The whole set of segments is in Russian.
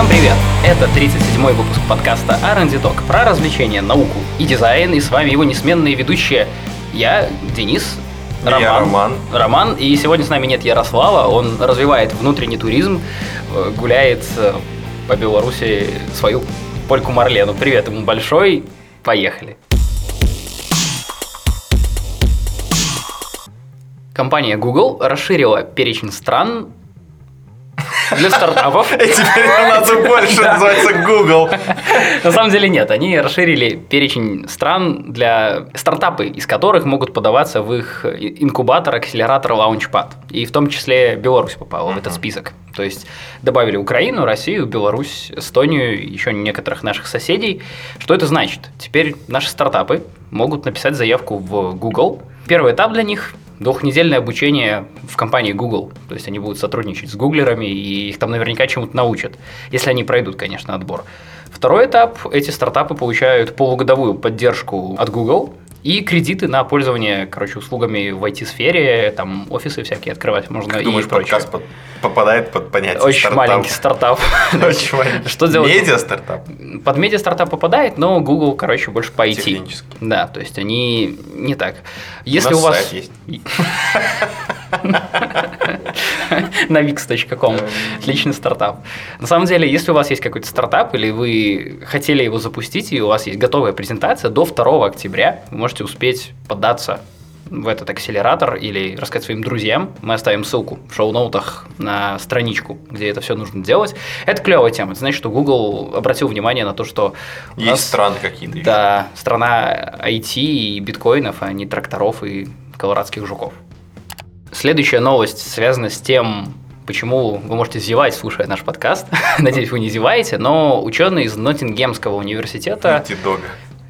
Всем привет! Это 37-й выпуск подкаста R&D Talk про развлечения, науку и дизайн, и с вами его несменные ведущие я, Денис, Роман. Я Роман. Роман, и сегодня с нами нет Ярослава, он развивает внутренний туризм, э, гуляет э, по Беларуси свою польку Марлену. Привет ему большой, поехали! Компания Google расширила перечень стран, для стартапов. И теперь надо больше называется Google. На самом деле нет, они расширили перечень стран для стартапы, из которых могут подаваться в их инкубатор, акселератор, лаунчпад. И в том числе Беларусь попала в этот список. То есть добавили Украину, Россию, Беларусь, Эстонию, еще некоторых наших соседей. Что это значит? Теперь наши стартапы могут написать заявку в Google. Первый этап для них двухнедельное обучение в компании Google. То есть они будут сотрудничать с гуглерами, и их там наверняка чему-то научат, если они пройдут, конечно, отбор. Второй этап – эти стартапы получают полугодовую поддержку от Google, и кредиты на пользование, короче, услугами в IT-сфере, там офисы всякие открывать можно и думаешь, прочее. подкаст под, попадает под понятие Очень стартап? маленький стартап. Очень маленький. Что делать? Медиа-стартап? Под медиа-стартап попадает, но Google, короче, больше по IT. Технически. Да, то есть они не так. Если у, у вас... есть. На wix.com. Отличный стартап. На самом деле, если у вас есть какой-то стартап, или вы хотели его запустить, и у вас есть готовая презентация, до 2 октября вы можете успеть податься в этот акселератор или рассказать своим друзьям. Мы оставим ссылку в шоу-ноутах на страничку, где это все нужно делать. Это клевая тема. Это значит, что Google обратил внимание на то, что есть нас, страны какие-то. Да, страна IT и биткоинов, а не тракторов и колорадских жуков. Следующая новость связана с тем, почему вы можете зевать, слушая наш подкаст. Надеюсь, вы не зеваете, но ученые из Ноттингемского университета...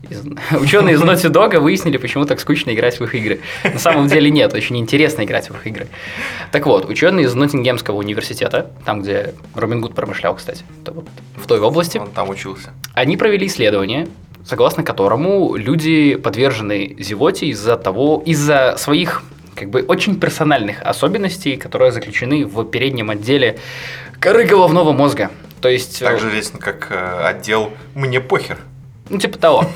Ученые из Naughty Dog выяснили, почему так скучно играть в их игры. На самом деле нет, очень интересно играть в их игры. Так вот, ученые из Ноттингемского университета, там, где Робин Гуд промышлял, кстати, в той области. Он там учился. Они провели исследование, согласно которому люди подвержены зевоте из-за того, из-за своих как бы очень персональных особенностей, которые заключены в переднем отделе коры головного мозга. То есть... Так же известно, как э, отдел «Мне похер». Ну, типа того.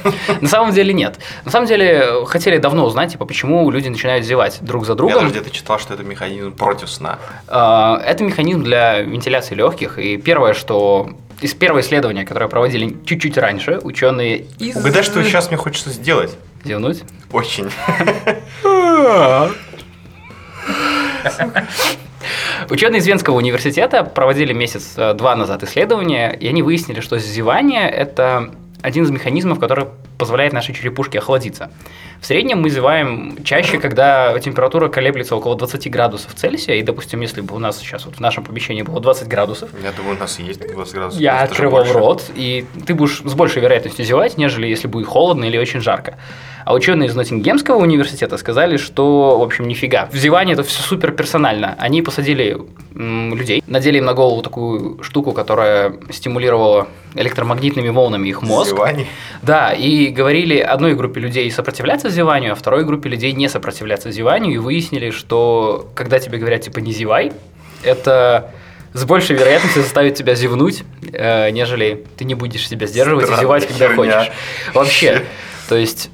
На самом деле нет. На самом деле хотели давно узнать, типа, почему люди начинают зевать друг за другом. Я даже где-то читал, что это механизм против сна. А, это механизм для вентиляции легких. И первое, что из первого исследования, которое проводили чуть-чуть раньше, ученые из... Угадай, что сейчас мне хочется сделать. Зевнуть? Очень. Ученые из Венского университета проводили месяц-два э, назад исследование, и они выяснили, что зевание – это один из механизмов, который позволяет нашей черепушке охладиться. В среднем мы зеваем чаще, когда температура колеблется около 20 градусов Цельсия, и, допустим, если бы у нас сейчас вот в нашем помещении было 20 градусов... Я думаю, у нас есть 20 градусов. Я открывал рот, и ты будешь с большей вероятностью зевать, нежели если будет холодно или очень жарко. А ученые из Ноттингемского университета сказали, что, в общем, нифига. В зевании это все супер персонально. Они посадили м, людей, надели им на голову такую штуку, которая стимулировала электромагнитными волнами их мозг. Зевание? Да, и говорили одной группе людей сопротивляться зеванию, а второй группе людей не сопротивляться зеванию, и выяснили, что когда тебе говорят, типа, не зевай, это с большей вероятностью заставит тебя зевнуть, э, нежели ты не будешь себя сдерживать Странная и зевать, когда херня. хочешь. Вообще. То есть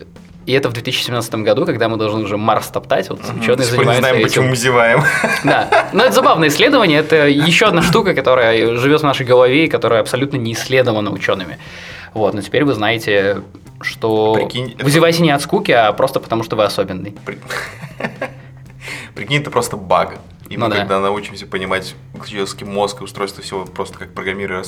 и это в 2017 году, когда мы должны уже Марс топтать, вот угу. ученые Теперь занимаются не знаем, этим. почему мы зеваем. Да, но это забавное исследование, это еще одна штука, которая живет в нашей голове и которая абсолютно не исследована учеными. Вот, но теперь вы знаете, что Прикинь, вы зеваете не от скуки, а просто потому, что вы особенный. Прикинь, это просто баг. И ну, мы, да. когда научимся понимать человеческий мозг и устройство всего, просто как программируя,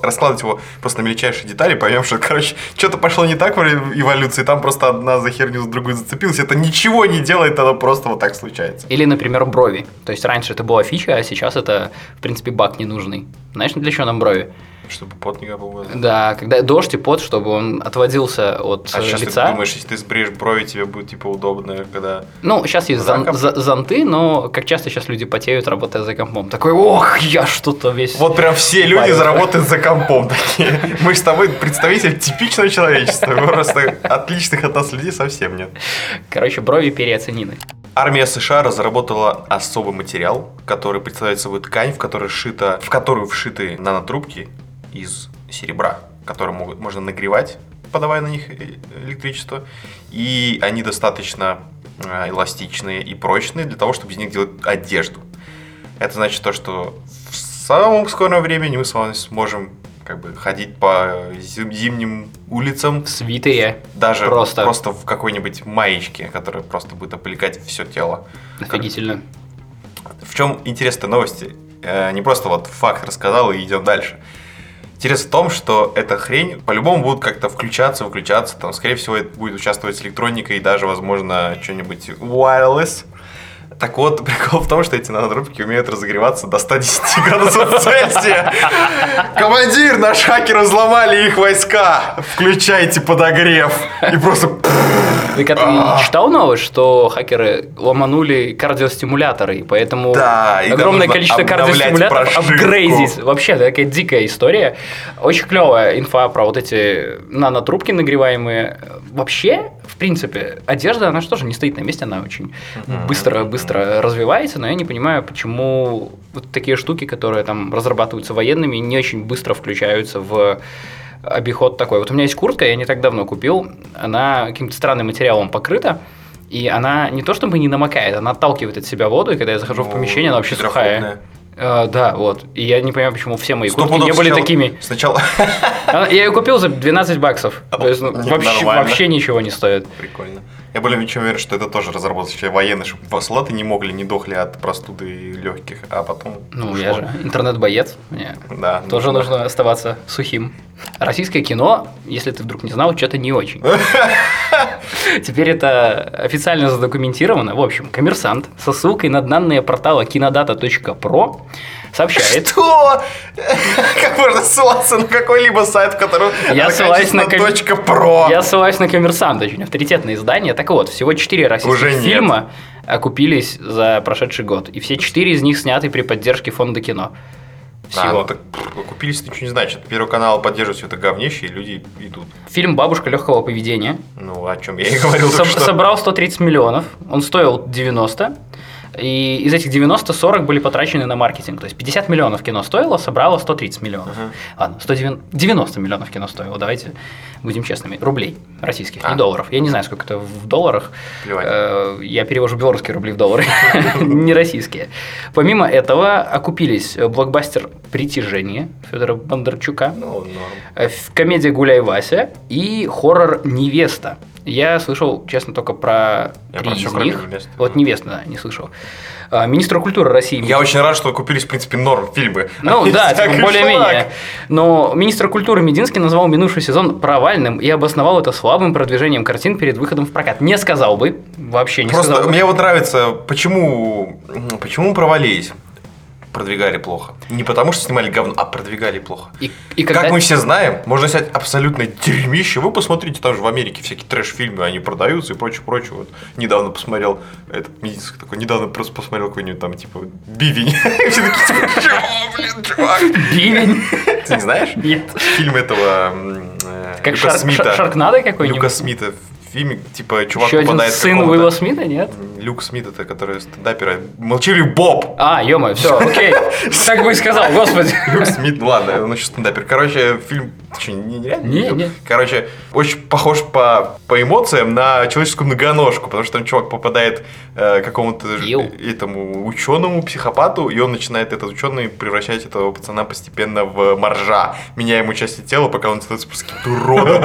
раскладывать его просто на мельчайшие детали, поймем, что, короче, что-то пошло не так в эволюции, там просто одна за херню за другой зацепилась, это ничего не делает, оно просто вот так случается. Или, например, брови. То есть раньше это была фича, а сейчас это, в принципе, баг ненужный. Знаешь, для чего нам брови? Чтобы пот не капал Да, когда дождь и пот, чтобы он отводился от а сейчас лица. ты думаешь, если ты сбреешь брови, тебе будет типа удобно, когда... Ну, сейчас есть зон, зонты, но как часто сейчас люди потеют, работая за компом. Такой, ох, я что-то весь... Вот прям все люди заработают за компом такие. Мы с тобой представитель типичного человечества. Просто отличных от нас людей совсем нет. Короче, брови переоценены. Армия США разработала особый материал, который представляет собой ткань, в которой, шито, в которую вшиты нанотрубки, из серебра, которые могут, можно нагревать, подавая на них э, электричество. И они достаточно э, эластичные и прочные для того, чтобы из них делать одежду. Это значит то, что в самом скором времени мы с вами сможем как бы ходить по зимним улицам. В свитере. Даже просто, просто в какой-нибудь маечке, которая просто будет опыликать все тело. Офигительно. В чем интересная новость? Э, не просто вот факт рассказал и идем дальше. Интерес в том, что эта хрень по-любому будет как-то включаться, выключаться. Там, скорее всего, это будет участвовать электроника и даже, возможно, что-нибудь wireless. Так вот, прикол в том, что эти нанотрубки умеют разогреваться до 110 градусов Цельсия. Командир, наш хакеры взломали их войска. Включайте подогрев. И просто... Ты а. читал новость, что хакеры ломанули кардиостимуляторы, и поэтому да, огромное количество кардиостимуляторов апгрейдить. Вообще, такая дикая история. Очень клевая инфа про вот эти нанотрубки нагреваемые. Вообще, в принципе, одежда, она же тоже не стоит на месте, она очень быстро-быстро развивается, но я не понимаю, почему вот такие штуки, которые там разрабатываются военными, не очень быстро включаются в обиход такой. Вот у меня есть куртка, я не так давно купил, она каким-то странным материалом покрыта, и она не то чтобы не намокает, она отталкивает от себя воду, и когда я захожу ну, в помещение, она вообще сухая. Uh, да, вот. И я не понимаю, почему все мои куртки не были такими. Сначала. А, я ее купил за 12 баксов. То есть ну, вообще, вообще ничего не стоит. Прикольно. Я более чем уверен, что это тоже разработчики военные, чтобы солдаты не могли, не дохли от простуды и легких, а потом... Ну, ушло. я же интернет-боец, мне да, тоже нужно. нужно оставаться сухим. Российское кино, если ты вдруг не знал, что-то не очень. Теперь это официально задокументировано. В общем, коммерсант со ссылкой на данные портала кинодата.про сообщает. Что? Как можно ссылаться на какой-либо сайт, который я ссылаюсь на ком... .про? Я ссылаюсь на коммерсант, очень авторитетное издание. Так вот, всего четыре российских Уже фильма окупились за прошедший год. И все четыре из них сняты при поддержке фонда кино. Всего. А, ну так купились ничего не значит. Первый канал поддерживает все это говнище, и люди идут. Фильм «Бабушка легкого поведения». Ну, о чем я и говорил. Со- собрал 130 миллионов, он стоил 90. И из этих 90 40 были потрачены на маркетинг. То есть 50 миллионов кино стоило, собрало 130 миллионов. Uh-huh. Ладно, 190 миллионов кино стоило, давайте будем честными. Рублей российских, а. не долларов. Я не знаю, сколько это в долларах. Плевать. Э, я перевожу белорусские рубли в доллары, не российские. Помимо этого окупились блокбастер «Притяжение» Федора Бондарчука, ну, э, комедия «Гуляй, Вася» и хоррор «Невеста» Я слышал, честно, только про Я три про из них. Невесты. Вот невеста, да, не слышал. А, министр культуры России. Я очень рад, что купились, в принципе, норм фильмы. Ну да, типа, более-менее. Но министр культуры Мединский назвал минувший сезон провальным и обосновал это слабым продвижением картин перед выходом в прокат. Не сказал бы, вообще не Просто сказал бы. мне вот нравится, почему, почему провалились продвигали плохо. Не потому, что снимали говно, а продвигали плохо. И, и когда... Как мы все знаем, можно снять абсолютно дерьмище. Вы посмотрите, там же в Америке всякие трэш-фильмы, они продаются и прочее, прочее. Вот недавно посмотрел, этот медицинский такой, недавно просто посмотрел какой-нибудь там, типа, бивень. Все такие, типа, блин, чувак? Бивень? Ты не знаешь? Нет. Фильм этого э, как. Шаркнадо какой-нибудь? Люка Смита фильме, типа, чувак Еще попадает один сын Уилла Смита, нет? Люк Смит, это который стендапер. Молчаливый Боб! А, ё все, окей. Так бы и сказал, господи. Люк Смит, ну ладно, он еще стендапер. Короче, фильм... Что, не, реально? Не, не. Короче, очень похож по, по эмоциям на человеческую многоножку, потому что там чувак попадает э, какому-то этому ученому, психопату, и он начинает, этот ученый, превращать этого пацана постепенно в моржа, меняя ему части тела, пока он становится просто уродом.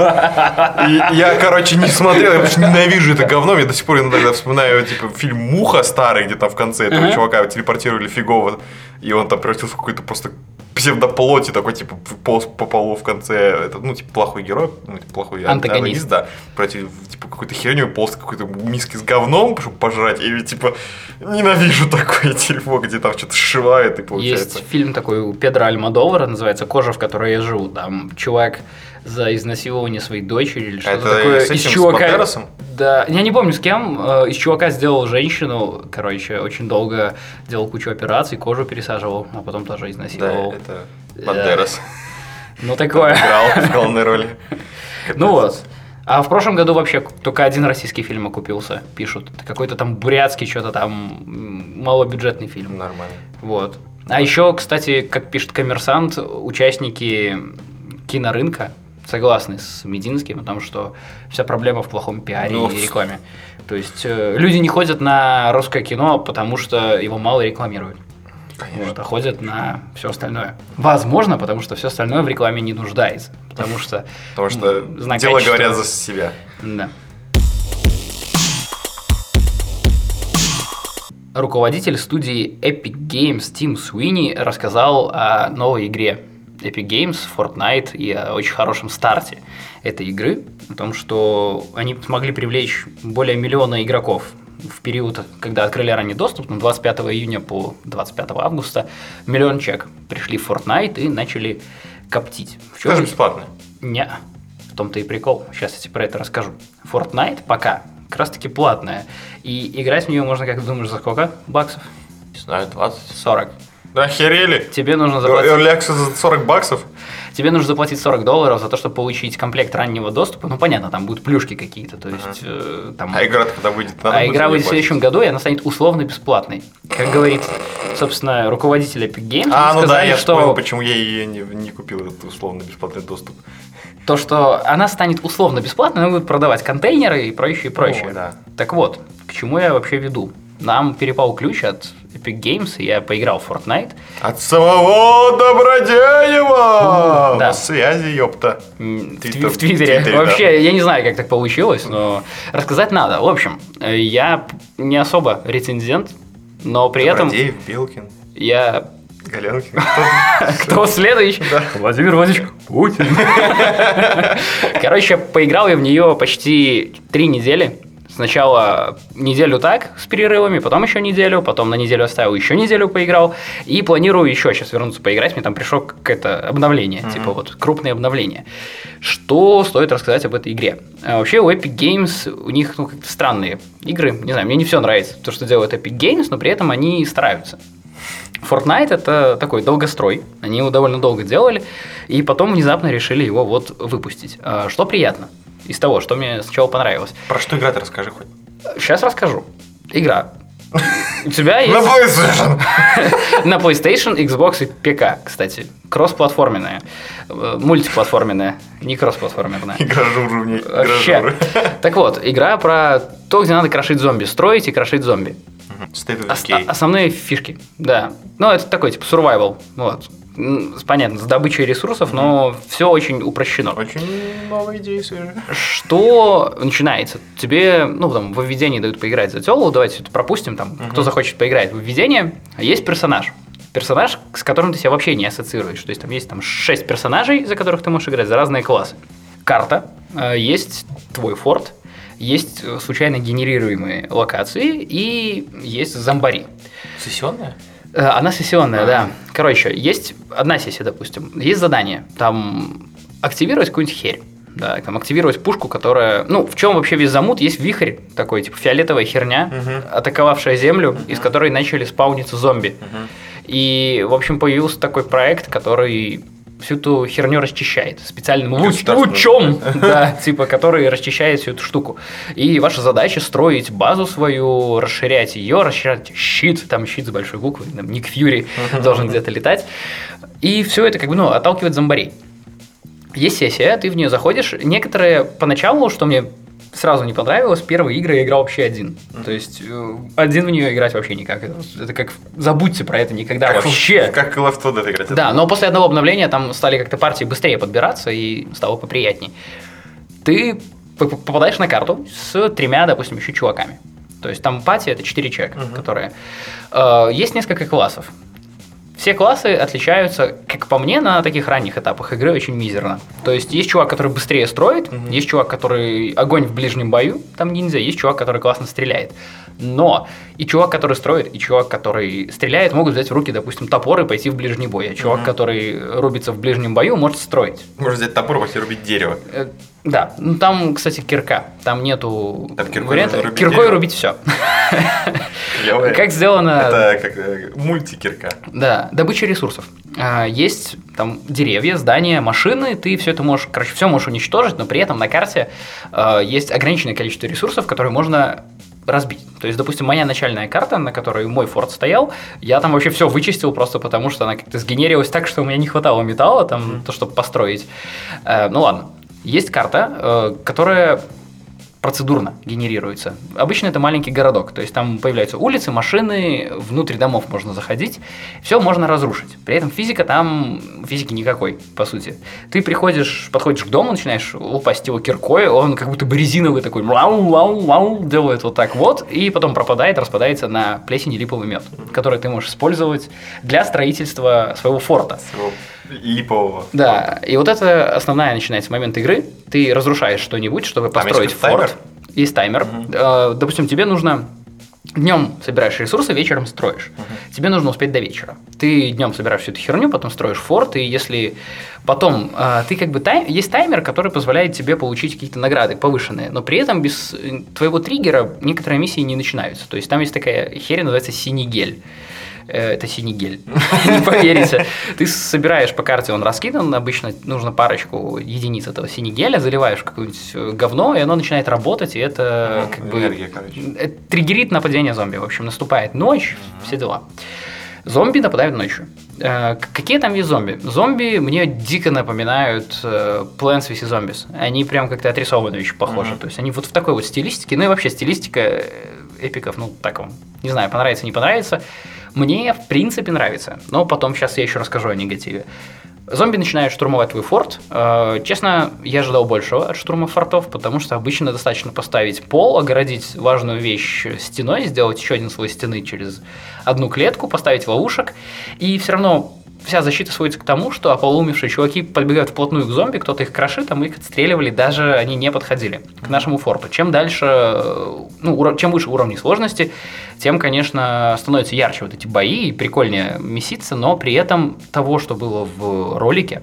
И я, короче, не смотрел, я просто ненавижу это говно, я до сих пор иногда вспоминаю, типа, фильм «Муха» старый, где там в конце этого чувака телепортировали фигово, и он там превратился в какой-то просто псевдоплоти такой, типа, полз по полу в конце, это, ну, типа, плохой герой, ну, типа, плохой антагонист, да, против, типа, какой-то херню полз какой-то миски с говном, чтобы пожрать, и, типа, ненавижу такое дерьмо, где там что-то сшивает, и получается. Есть фильм такой у Педро Альмадовара, называется «Кожа, в которой я живу», там чувак за изнасилование своей дочери или что-то такое. С этим, из чувака, с да, я не помню с кем, э, из чувака сделал женщину, короче, очень долго делал кучу операций, кожу пересаживал, а потом тоже изнасиловал. Да, это Бандерас. Ну, такое. Играл в главной роли. Ну вот. А в прошлом году вообще только один российский фильм окупился, пишут. Какой-то там бурятский, что-то там малобюджетный фильм. Нормально. Вот. А еще, кстати, как пишет коммерсант, участники кинорынка согласны с Мединским о том, что вся проблема в плохом пиаре Ну, и рекламе. То есть э, люди не ходят на русское кино, потому что его мало рекламируют. Вот, а ходят на все остальное. Возможно, потому что все остальное в рекламе не нуждается. Потому что... Потому что дело говорят за себя. Да. Руководитель студии Epic Games Тим Суини рассказал о новой игре Epic Games, Fortnite и о очень хорошем старте этой игры, о том, что они смогли привлечь более миллиона игроков в период, когда открыли ранний доступ, на 25 июня по 25 августа, миллион человек пришли в Fortnite и начали коптить. В чём- бесплатно? не, в том-то и прикол. Сейчас я тебе про это расскажу. Fortnite пока как раз таки платная. И играть в нее можно, как ты думаешь, за сколько баксов? Не знаю, 20. 40. Да охерели? Тебе нужно заплатить, Early Access за 40 баксов? Тебе нужно заплатить 40 долларов за то, чтобы получить комплект раннего доступа. Ну, понятно, там будут плюшки какие-то. То есть, э, там... А игра когда? Надо А будет игра неё в следующем году, и она станет условно бесплатной. Как говорит, собственно, руководитель Epic Games, А, ну да, сказали, я что понял, почему я ее не, не купил, этот условно бесплатный доступ. то, что она станет условно бесплатной, она будет продавать контейнеры и прочее, прочее. О, да. Так вот, к чему я вообще веду? Нам перепал ключ от Epic Games, и я поиграл в Fortnite. От самого Добродеева! Да. На связи, ёпта. В, Твиттер- Тви- в Твиттере. Твиттере, Вообще, я не знаю, как так получилось, но рассказать надо. В общем, э, я не особо рецензент, но при этом Добродеев, Белкин, я... Галенкин. Кто? Следующий? Да. Владимир Владимирович Путин. Короче, поиграл я в нее почти три недели. Сначала неделю так, с перерывами, потом еще неделю, потом на неделю оставил, еще неделю поиграл. И планирую еще сейчас вернуться поиграть. Мне там пришло какое-то обновление, типа вот крупное обновление. Что стоит рассказать об этой игре? А вообще у Epic Games, у них ну, как-то странные игры. Не знаю, мне не все нравится, то, что делают Epic Games, но при этом они стараются. Fortnite это такой долгострой. Они его довольно долго делали, и потом внезапно решили его вот выпустить. А, Что приятно из того, что мне сначала понравилось. Про что игра-то расскажи хоть. Сейчас расскажу. Игра. У тебя На есть PlayStation! на PlayStation, Xbox и ПК, кстати. Кроссплатформенная. Э, Мультиплатформенная. Не кроссплатформенная. Игра уровней. Вообще. Так вот, игра про то, где надо крошить зомби. Строить и крошить зомби. Основные фишки, да. Ну, это такой, типа, survival, вот. Понятно, с добычей ресурсов, но все очень упрощено. Очень новые идеи свежие. Что начинается? Тебе, ну, там, в введении дают поиграть за телу, давайте это пропустим, там, кто захочет поиграть в введение, есть персонаж. Персонаж, с которым ты себя вообще не ассоциируешь. То есть там есть там 6 персонажей, за которых ты можешь играть, за разные классы. Карта, э, есть твой форт, есть э, случайно генерируемые локации и есть зомбари. Сессионная? Э, Она сессионная, А. да. Короче, есть одна сессия, допустим. Есть задание. Там активировать какую-нибудь херь. Да, там активировать пушку, которая... Ну, в чем вообще весь замут? Есть вихрь такой, типа фиолетовая херня, атаковавшая Землю, из которой начали спауниться зомби. И, в общем, появился такой проект, который всю эту херню расчищает специальным луч, лучом, да, типа, который расчищает всю эту штуку. И ваша задача строить базу свою, расширять ее, расширять щит, там щит с большой буквы, там Ник Фьюри должен где-то летать. И все это как бы, ну, отталкивает зомбарей. Есть сессия, ты в нее заходишь. Некоторые поначалу, что мне сразу не понравилось, первые игры я играл вообще один. То есть э, один в нее играть вообще никак. Это, это как забудьте про это никогда Как- вообще. Как 4 Dead играть. Да, но после одного обновления там стали как-то партии быстрее подбираться и стало поприятней. Ты попадаешь на карту с тремя, допустим, еще чуваками. То есть там пати это четыре человека, которые... Э, есть несколько классов. Все классы отличаются, как по мне, на таких ранних этапах игры очень мизерно. То есть есть чувак, который быстрее строит, есть чувак, который огонь в ближнем бою, там ниндзя, есть чувак, который классно стреляет. Но и чувак, который строит, и чувак, который стреляет, могут взять в руки, допустим, топор и пойти в ближний бой. А чувак, который рубится в ближнем бою, может строить. Можно взять топор, пойти рубить дерево. Да, ну там, кстати, кирка. Там нету Там киркой варианта. рубить Киркой дерево. рубить все. Как сделано Это как э, мультикирка. Да, добыча ресурсов. А, Есть там деревья, здания, машины, ты все это можешь, короче, все можешь уничтожить, но при этом на карте а, есть ограниченное количество ресурсов, которые можно разбить. То есть, допустим, моя начальная карта, на которой мой форт стоял, я там вообще все вычистил просто потому, что она как-то сгенерилась так, что у меня не хватало металла, там, mm-hmm. то, чтобы построить. Э, ну ладно. Есть карта, э, которая процедурно генерируется. Обычно это маленький городок, то есть там появляются улицы, машины, внутрь домов можно заходить, все можно разрушить. При этом физика там, физики никакой, по сути. Ты приходишь, подходишь к дому, начинаешь упасть его киркой, он как будто бы резиновый такой, лау, лау, лау, делает вот так вот, и потом пропадает, распадается на плесень и липовый мед, который ты можешь использовать для строительства своего форта. Липового. Да, и вот это основная начинается момент игры. Ты разрушаешь что-нибудь, чтобы построить есть форт. Таймер? Есть таймер. Угу. Допустим, тебе нужно Днем собираешь ресурсы, вечером строишь. Uh-huh. Тебе нужно успеть до вечера. Ты днем собираешь всю эту херню, потом строишь форт, и если потом э, ты как бы тай... есть таймер, который позволяет тебе получить какие-то награды повышенные, но при этом без э, твоего триггера некоторые миссии не начинаются. То есть там есть такая херня, называется синий гель. Э, это синий гель. Не поверите. Ты собираешь по карте, он раскидан, обычно нужно парочку единиц этого синегеля, заливаешь какое-нибудь э, говно, и оно начинает работать, и это как бы... Энергия, короче. Триггерит нападение зомби. В общем, наступает ночь, все дела. Зомби нападают ночью. Э, какие там есть зомби? Зомби мне дико напоминают Plants vs. Zombies. Они прям как-то отрисованы очень похожи. Mm-hmm. То есть они вот в такой вот стилистике, ну и вообще стилистика эпиков, ну так вам, не знаю, понравится, не понравится. Мне, в принципе, нравится, но потом сейчас я еще расскажу о негативе. Зомби начинают штурмовать твой форт. Э, честно, я ожидал большего от штурма фортов, потому что обычно достаточно поставить пол, огородить важную вещь стеной, сделать еще один слой стены через одну клетку, поставить ловушек, и все равно вся защита сводится к тому, что ополумевшие чуваки подбегают вплотную к зомби, кто-то их крошит, а мы их отстреливали, даже они не подходили к нашему форту. Чем дальше, ну, чем выше уровни сложности, тем, конечно, становятся ярче вот эти бои и прикольнее меситься, но при этом того, что было в ролике,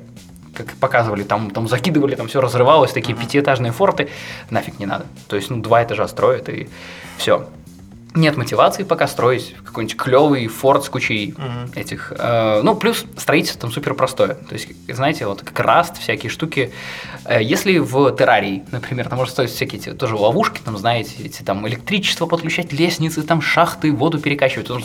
как показывали, там, там закидывали, там все разрывалось, такие пятиэтажные форты, нафиг не надо. То есть, ну, два этажа строят и все нет мотивации пока строить какой-нибудь клевый форт с кучей угу. этих. Э, ну, плюс строительство там супер простое. То есть, знаете, вот как раст, всякие штуки. Э, если в террарии, например, там можно строить всякие эти, тоже ловушки, там, знаете, эти там электричество подключать, лестницы, там шахты, воду перекачивать. Тут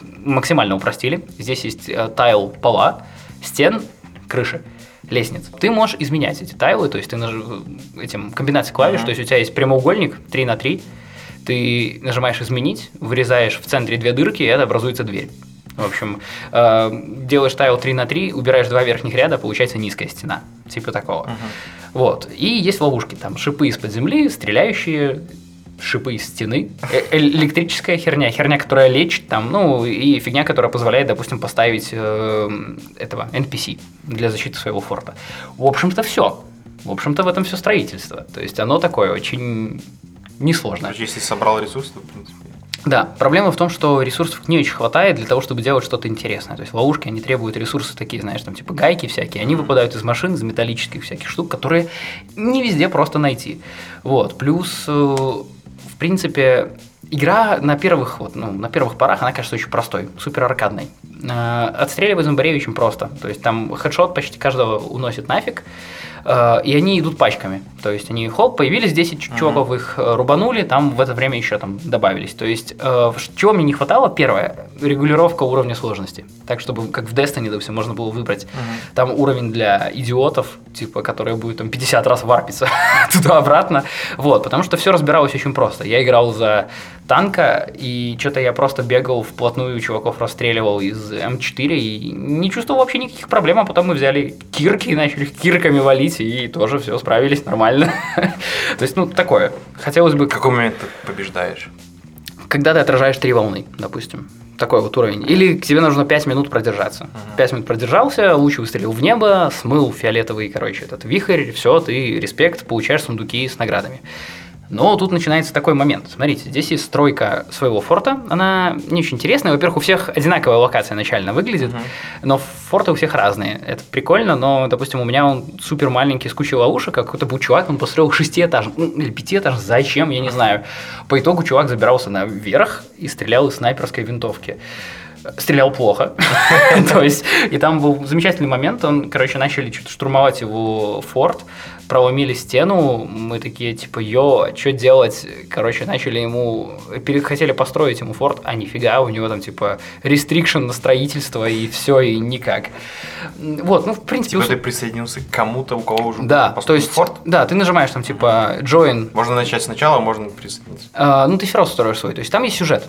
максимально упростили. Здесь есть э, тайл пола, стен, крыши лестниц. Ты можешь изменять эти тайлы, то есть ты наж... этим комбинацией клавиш, uh-huh. то есть у тебя есть прямоугольник 3 на 3, ты нажимаешь «Изменить», вырезаешь в центре две дырки, и это образуется дверь. В общем, э, делаешь тайл 3 на 3, убираешь два верхних ряда, получается низкая стена. Типа такого. Uh-huh. Вот. И есть ловушки, там шипы из-под земли, стреляющие, шипы из стены, э электрическая херня, херня, которая лечит, там, ну, и фигня, которая позволяет, допустим, поставить э, этого NPC для защиты своего форта. В общем-то, все. В общем-то, в этом все строительство. То есть оно такое очень несложно. Короче, если собрал ресурсы, то, в принципе... Да, проблема в том, что ресурсов не очень хватает для того, чтобы делать что-то интересное. То есть ловушки, они требуют ресурсы такие, знаешь, там типа гайки всякие, они выпадают из машин, из металлических всяких штук, которые не везде просто найти. Вот, плюс, э, в принципе, игра на первых, вот, ну, на первых порах, она кажется очень простой, супер аркадной. Э, отстреливать зомбарей очень просто. То есть там хедшот почти каждого уносит нафиг. Э, и они идут пачками. То есть они, хоп, появились 10 uh-huh. чуваков, их э, рубанули, там в это время еще там добавились. То есть, э, чего мне не хватало, первое, регулировка уровня сложности. Так, чтобы, как в Destiny, допустим, можно было выбрать uh-huh. там уровень для идиотов, типа, который будет там 50 раз варпиться туда-обратно. Вот, потому что все разбиралось очень просто. Я играл за танка, и что-то я просто бегал вплотную, чуваков расстреливал из М4, и не чувствовал вообще никаких проблем, а потом мы взяли кирки и начали кирками валить, и тоже все справились нормально. То есть, ну, такое. Хотелось бы... В какой момент ты побеждаешь? Когда ты отражаешь три волны, допустим такой вот уровень. Или тебе нужно 5 минут продержаться. Uh-huh. 5 минут продержался, луч выстрелил в небо, смыл фиолетовый, короче, этот вихрь, все, ты респект, получаешь сундуки с наградами. Но тут начинается такой момент. Смотрите, здесь есть стройка своего форта. Она не очень интересная. Во-первых, у всех одинаковая локация начально выглядит, uh-huh. но форты у всех разные. Это прикольно, но, допустим, у меня он супер маленький с кучей ловушек, а какой-то был чувак, он построил шестиэтажный, ну, или пятиэтажный, зачем, я не знаю. По итогу чувак забирался наверх и стрелял из снайперской винтовки стрелял плохо. То есть, и там был замечательный момент, он, короче, начали что-то штурмовать его форт, проломили стену, мы такие, типа, йо, а что делать? Короче, начали ему, хотели построить ему форт, а нифига, у него там, типа, рестрикшн на строительство, и все, и никак. Вот, ну, в принципе... Типа ты присоединился к кому-то, у кого уже да, то есть, форт? Да, ты нажимаешь там, типа, join. Можно начать сначала, можно присоединиться. А, ну, ты все равно строишь свой, то есть там есть сюжет.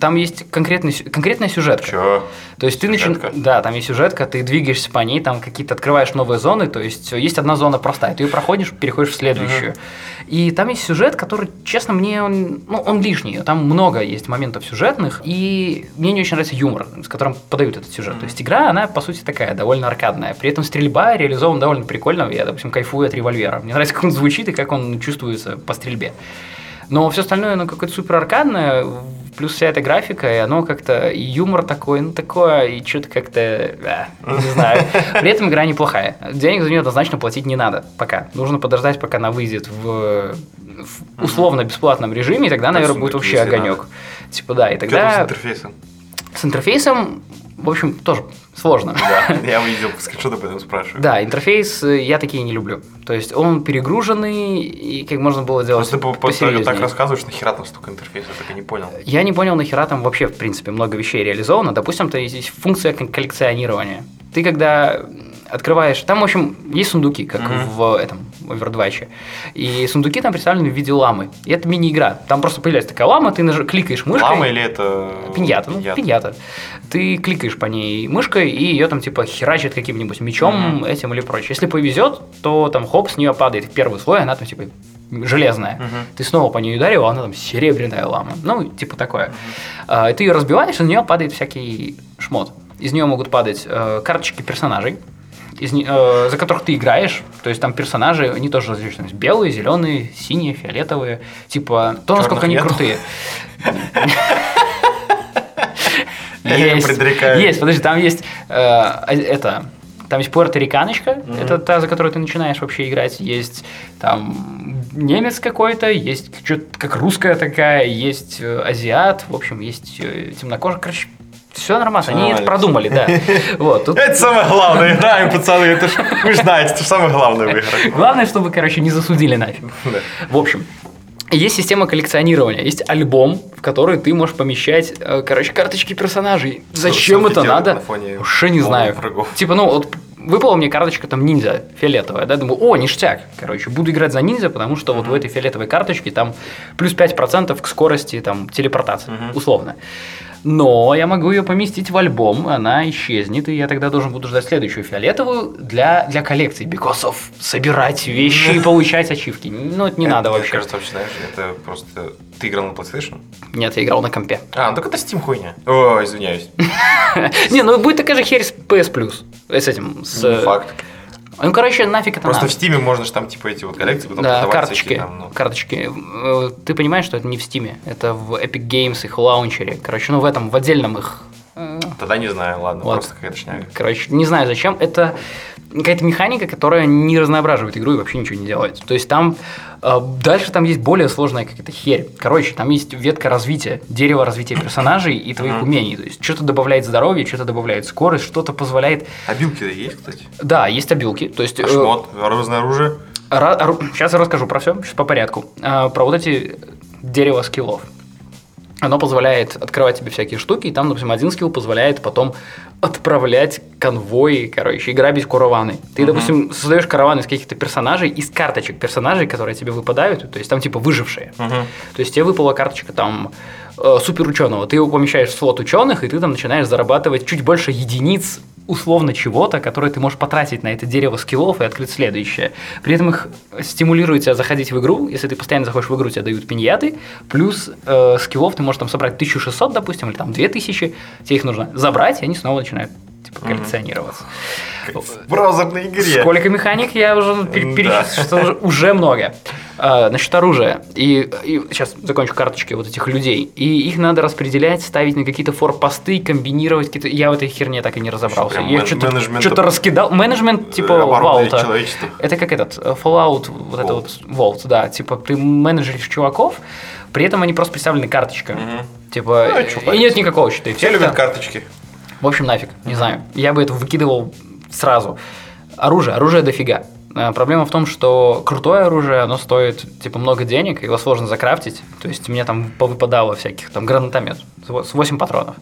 Там есть конкретный, конкретная сюжетка. Чё? То есть ты начинаешь... Да, там есть сюжетка, ты двигаешься по ней, там какие-то открываешь новые зоны, то есть есть одна зона простая, ты ее проходишь, переходишь в следующую. Uh-huh. И там есть сюжет, который, честно, мне он, ну, он лишний. Там много есть моментов сюжетных, и мне не очень нравится юмор, с которым подают этот сюжет. Uh-huh. То есть игра, она, по сути, такая, довольно аркадная. При этом стрельба реализована довольно прикольно. Я, допустим, кайфую от револьвера. Мне нравится, как он звучит и как он чувствуется по стрельбе. Но все остальное, оно какое-то супер аркадное, плюс вся эта графика, и оно как-то, и юмор такой, ну такое, и что-то как-то, э, не знаю. При этом игра неплохая. Денег за нее однозначно платить не надо пока. Нужно подождать, пока она выйдет в, в условно-бесплатном режиме, и тогда, наверное, будет вообще огонек. Типа да, и тогда... С интерфейсом. С интерфейсом в общем, тоже сложно. Да, я увидел скриншоты, об этом спрашиваю. Да, интерфейс э, я такие не люблю. То есть он перегруженный, и как можно было делать Просто ты после так рассказываешь, нахера там столько интерфейсов, я так и не понял. Я не понял, нахера там вообще, в принципе, много вещей реализовано. Допустим, то есть функция коллекционирования. Ты когда открываешь, там, в общем, есть сундуки, как mm-hmm. в этом Overdwatch. И сундуки там представлены в виде ламы. И это мини-игра. Там просто появляется такая лама, ты наж... кликаешь мышкой. Лама или это... Пиньята, ну, пиньята. Ты кликаешь по ней мышкой, и ее там типа херачит каким-нибудь мечом mm-hmm. этим или прочее. Если повезет, то там хоп, с нее падает первый слой, она там типа железная. Uh-huh. Ты снова по ней ударил, она там серебряная лама. Ну, типа такое. Uh-huh. ты ее разбиваешь, и на нее падает всякий шмот. Из нее могут падать э, карточки персонажей из, э, за которых ты играешь. То есть там персонажи, они тоже различные. Белые, зеленые, синие, фиолетовые. Типа, то, насколько они крутые. Есть, есть, подожди, там есть э, это, там есть пуэрториканочка, mm-hmm. это та, за которую ты начинаешь вообще играть. Есть там немец какой-то, есть что-то как русская такая, есть э, азиат, в общем, есть э, темнокожий. Короче, все нормально, они это продумали, да. Вот, тут... Это самое главное, играем, пацаны, это ж, вы знаете, это самое главное в играх. Главное, чтобы, короче, не засудили нафиг. Да. В общем, есть система коллекционирования, есть альбом, в который ты можешь помещать, э, короче, карточки персонажей. Зачем что, это надо? Вообще не знаю. Врагов. Типа, ну, вот выпала мне карточка там ниндзя фиолетовая, да, думаю, о, ништяк, короче, буду играть за ниндзя, потому что mm-hmm. вот в этой фиолетовой карточке там плюс 5% к скорости там телепортации, mm-hmm. условно. Но я могу ее поместить в альбом, она исчезнет, и я тогда должен буду ждать следующую фиолетовую для, для коллекции. Of собирать вещи и получать ачивки. Ну, это не надо вообще. Мне кажется, вообще, знаешь, это просто... Ты играл на PlayStation? Нет, я играл на компе. А, ну так это Steam хуйня. О, извиняюсь. Не, ну будет такая же херь с PS Plus. С этим, с... Ну, факт. Ну, короче, нафиг это Просто надо. в Стиме можно же там, типа, эти вот коллекции потом да, карточки, всякие, там, ну. карточки. Э, ты понимаешь, что это не в Стиме, это в Epic Games, их лаунчере. Короче, ну в этом, в отдельном их э, Тогда не знаю, ладно, вот. просто какая-то шняга. Короче, не знаю зачем. Это какая-то механика, которая не разноображивает игру и вообще ничего не делает. То есть там э, дальше там есть более сложная какая-то херь. Короче, там есть ветка развития, дерево развития персонажей и твоих умений. То есть что-то добавляет здоровье, что-то добавляет скорость, что-то позволяет. Обилки есть, кстати. Да, есть обилки. То есть. А шмот, э, разное оружие. Сейчас я расскажу про все, сейчас по порядку. Э, про вот эти дерево скиллов оно позволяет открывать тебе всякие штуки, и там, допустим, один скилл позволяет потом отправлять конвои, короче, и грабить караваны. Ты, uh-huh. допустим, создаешь караван из каких-то персонажей, из карточек персонажей, которые тебе выпадают, то есть там типа выжившие. Uh-huh. То есть тебе выпала карточка там э, супер ученого, ты его помещаешь в слот ученых, и ты там начинаешь зарабатывать чуть больше единиц условно чего-то, которое ты можешь потратить на это дерево скиллов и открыть следующее. При этом их стимулирует тебя заходить в игру. Если ты постоянно заходишь в игру, тебе дают пиньяты. Плюс э, скиллов ты можешь там собрать 1600, допустим, или там 2000. Тебе их нужно забрать, и они снова начинают типа, коллекционироваться. В браузерной игре. Сколько механик я уже перечислил, что уже много. А, насчет оружия. И, и сейчас закончу карточки вот этих людей. И их надо распределять, ставить на какие-то форпосты, комбинировать какие-то. Я в этой херне так и не разобрался. Я что-то, что-то раскидал. Менеджмент типа Валта. Это как этот э, Fallout, вот это вот Vault, да. Типа ты менеджеришь чуваков, при этом они просто представлены карточками. Угу. Типа, ну, и нет никакого счета. Все любят карточки. В общем, нафиг, не знаю. Я бы это выкидывал сразу. Оружие, оружие дофига. А, проблема в том, что крутое оружие, оно стоит типа много денег, его сложно закрафтить. То есть мне там повыпадало всяких, там гранатомет с 8 патронов.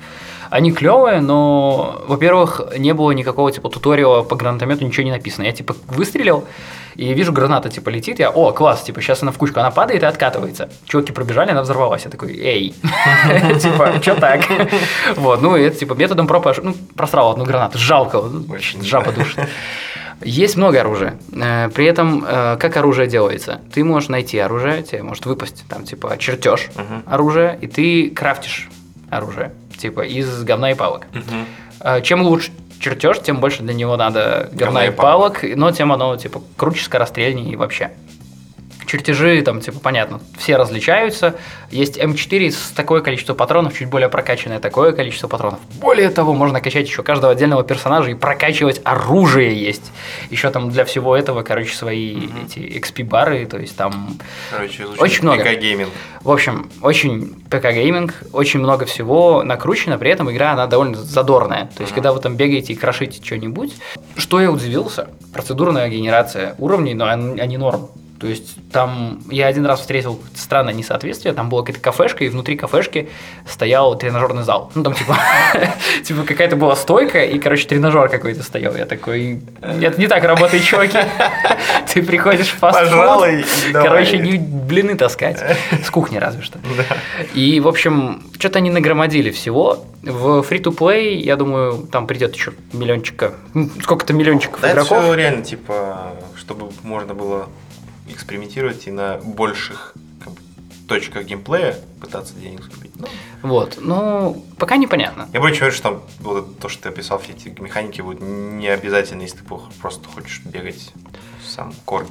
Они клевые, но, во-первых, не было никакого типа туториала по гранатомету, ничего не написано. Я типа выстрелил, и вижу, граната типа летит, я, о, класс, типа сейчас она в кучку, она падает и откатывается. Чуваки пробежали, она взорвалась. Я такой, эй, типа, что так? Вот, ну, это типа методом проб, ну, просрал одну гранату, жалко, жаба душит. Есть много оружия. Э, при этом, э, как оружие делается? Ты можешь найти оружие, тебе может выпасть там типа чертеж uh-huh. оружия, и ты крафтишь оружие, типа из говна и палок. Uh-huh. Чем лучше чертеж, тем больше для него надо говна и палок, но тем оно типа круче, скорострельнее и вообще чертежи, там, типа, понятно, все различаются. Есть М4 с такое количество патронов, чуть более прокачанное такое количество патронов. Более того, можно качать еще каждого отдельного персонажа и прокачивать оружие есть. Еще там для всего этого, короче, свои mm-hmm. эти XP-бары, то есть там короче, очень много. ПК-гейминг. В общем, очень ПК-гейминг, очень много всего накручено, при этом игра, она довольно задорная. То есть, mm-hmm. когда вы там бегаете и крошите что-нибудь, что я удивился, процедурная генерация уровней, но они норм. То есть там я один раз встретил странное несоответствие, там была какая-то кафешка, и внутри кафешки стоял тренажерный зал. Ну там типа, типа какая-то была стойка, и, короче, тренажер какой-то стоял. Я такой, это не так работает, чуваки. Ты приходишь в фастфуд, короче, не блины таскать, с кухни разве что. И, в общем, что-то они нагромодили всего. В free-to-play, я думаю, там придет еще миллиончика, сколько-то миллиончиков игроков. Это реально, типа, чтобы можно было экспериментировать и на больших точках геймплея пытаться денег скупить. Ну. Вот, ну, пока непонятно. Я больше уверен, что там вот то, что ты описал, все эти механики будут не обязательно, если ты просто хочешь бегать сам кор,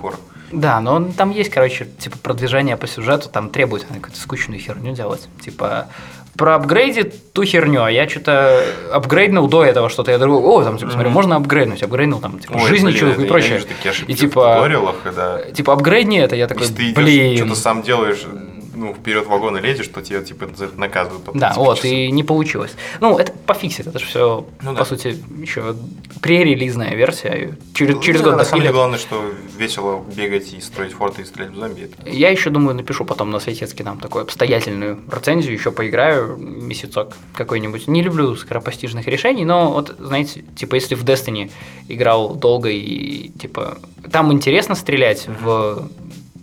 кор. Да, но там есть, короче, типа продвижение по сюжету, там требует какую-то скучную херню делать. Типа про апгрейдит ту херню, а я что-то апгрейднул до этого что-то. Я думаю, о, там, типа, смотри, можно апгрейднуть, апгрейднул там, типа, Ой, жизни человека и прочее. И типа, когда... типа, апгрейдни это, я такой, Если ты блин. что-то сам делаешь, ну, вперед вагона лезешь, что тебя типа за это наказывают. Да, вот, часов. и не получилось. Ну, это пофиксит, это же все, ну, по да. сути, еще пререлизная версия. Через, ну, через да, год на самом деле главное, что весело бегать и строить форты и стрелять в зомби. Это... Я еще думаю, напишу потом на Светецке нам такую обстоятельную рецензию, еще поиграю месяцок какой-нибудь. Не люблю скоропостижных решений, но вот, знаете, типа, если в Destiny играл долго и, типа, там интересно стрелять mm-hmm. в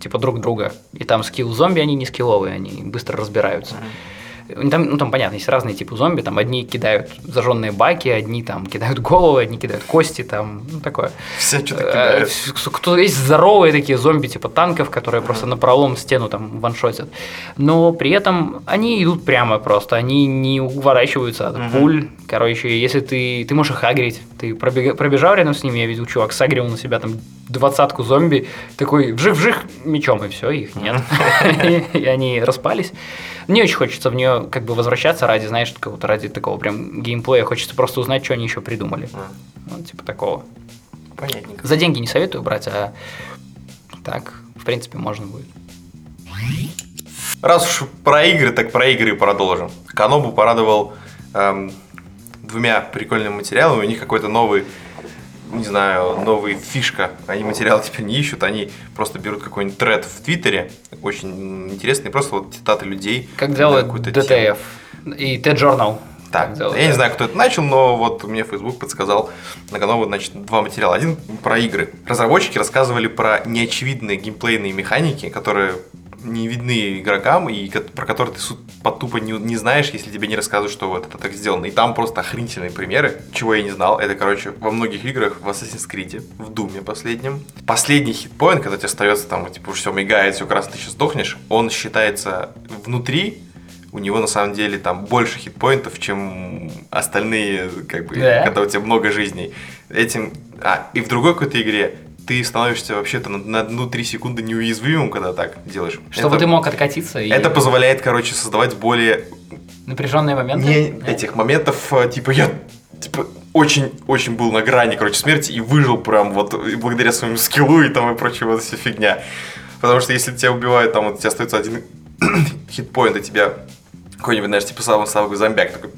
типа друг друга. И там скилл зомби, они не скилловые, они быстро разбираются. Mm-hmm. Там, ну, там, понятно, есть разные типы зомби, там одни кидают зажженные баки, одни там кидают головы, одни кидают кости, там, ну, такое. Все что-то кидают. Кто есть здоровые такие зомби, типа танков, которые просто на пролом стену там ваншотят. Но при этом они идут прямо просто, они не уворачиваются от пуль. Короче, если ты, ты можешь их агрить, ты пробег, пробежал рядом с ними, я видел, чувак сагрил на себя там двадцатку зомби, такой вжих-вжих мечом, и все, их нет. И они распались. Мне очень хочется в нее как бы возвращаться ради, знаешь, какого-то ради такого прям геймплея. Хочется просто узнать, что они еще придумали. Вот, типа такого. Понятненько. За деньги не советую брать, а так, в принципе, можно будет. Раз уж про игры, так про игры продолжим. Канобу порадовал эм, двумя прикольными материалами. У них какой-то новый не знаю, новая фишка. Они материалы теперь не ищут, они просто берут какой-нибудь тред в Твиттере, очень интересный, просто вот цитаты людей. Как делают DTF и T-Journal. Так, делают, я не знаю, кто это начал, но вот мне Facebook подсказал на канал, значит, два материала. Один про игры. Разработчики рассказывали про неочевидные геймплейные механики, которые не видны игрокам, и про которые ты по тупо не, не знаешь, если тебе не рассказывают, что вот это так сделано. И там просто охренительные примеры, чего я не знал. Это, короче, во многих играх, в Assassin's Creed, в Думе последнем. Последний хитпоинт, когда тебе остается там, типа, все мигает, все красно, ты сейчас сдохнешь, он считается внутри, у него на самом деле там больше хитпоинтов, чем остальные, как бы, да. когда у тебя много жизней. Этим. А, и в другой какой-то игре ты становишься вообще-то на, на одну-три секунды неуязвимым, когда так делаешь. Чтобы это, ты мог откатиться. И... Это позволяет, короче, создавать более... Напряженные моменты? Не, Нет? этих моментов, э, типа, я типа, очень-очень был на грани, короче, смерти и выжил прям вот благодаря своему скиллу и там и прочей вот вся фигня. Потому что если тебя убивают, там вот у тебя остается один хитпоинт, и тебя какой-нибудь, знаешь, типа самый самый зомбяк такой,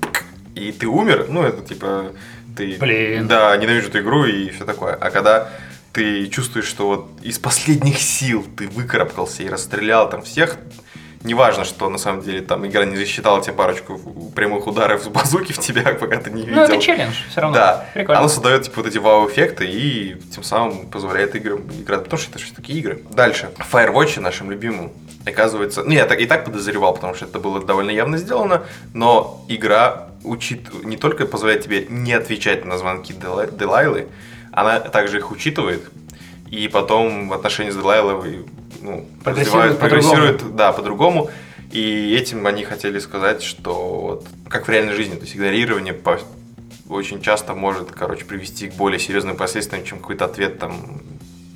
и ты умер, ну, это типа ты... Блин. Да, ненавижу эту игру и все такое. А когда ты чувствуешь, что вот из последних сил ты выкарабкался и расстрелял там всех, Неважно, что на самом деле там игра не засчитала тебе парочку прямых ударов с базуки в тебя, пока ты не видел. Ну, это челлендж, все равно. Да. Прикольно. Оно создает типа вот эти вау-эффекты и тем самым позволяет играм играть, потому что это все такие игры. Дальше. Firewatch нашим любимым оказывается, ну я так и так подозревал, потому что это было довольно явно сделано, но игра учит не только позволяет тебе не отвечать на звонки Делайлы, она также их учитывает, и потом в отношении с Делайловой ну, прогрессирует, прогрессирует по да, по-другому. И этим они хотели сказать, что вот, как в реальной жизни, то есть игнорирование по, очень часто может, короче, привести к более серьезным последствиям, чем какой-то ответ там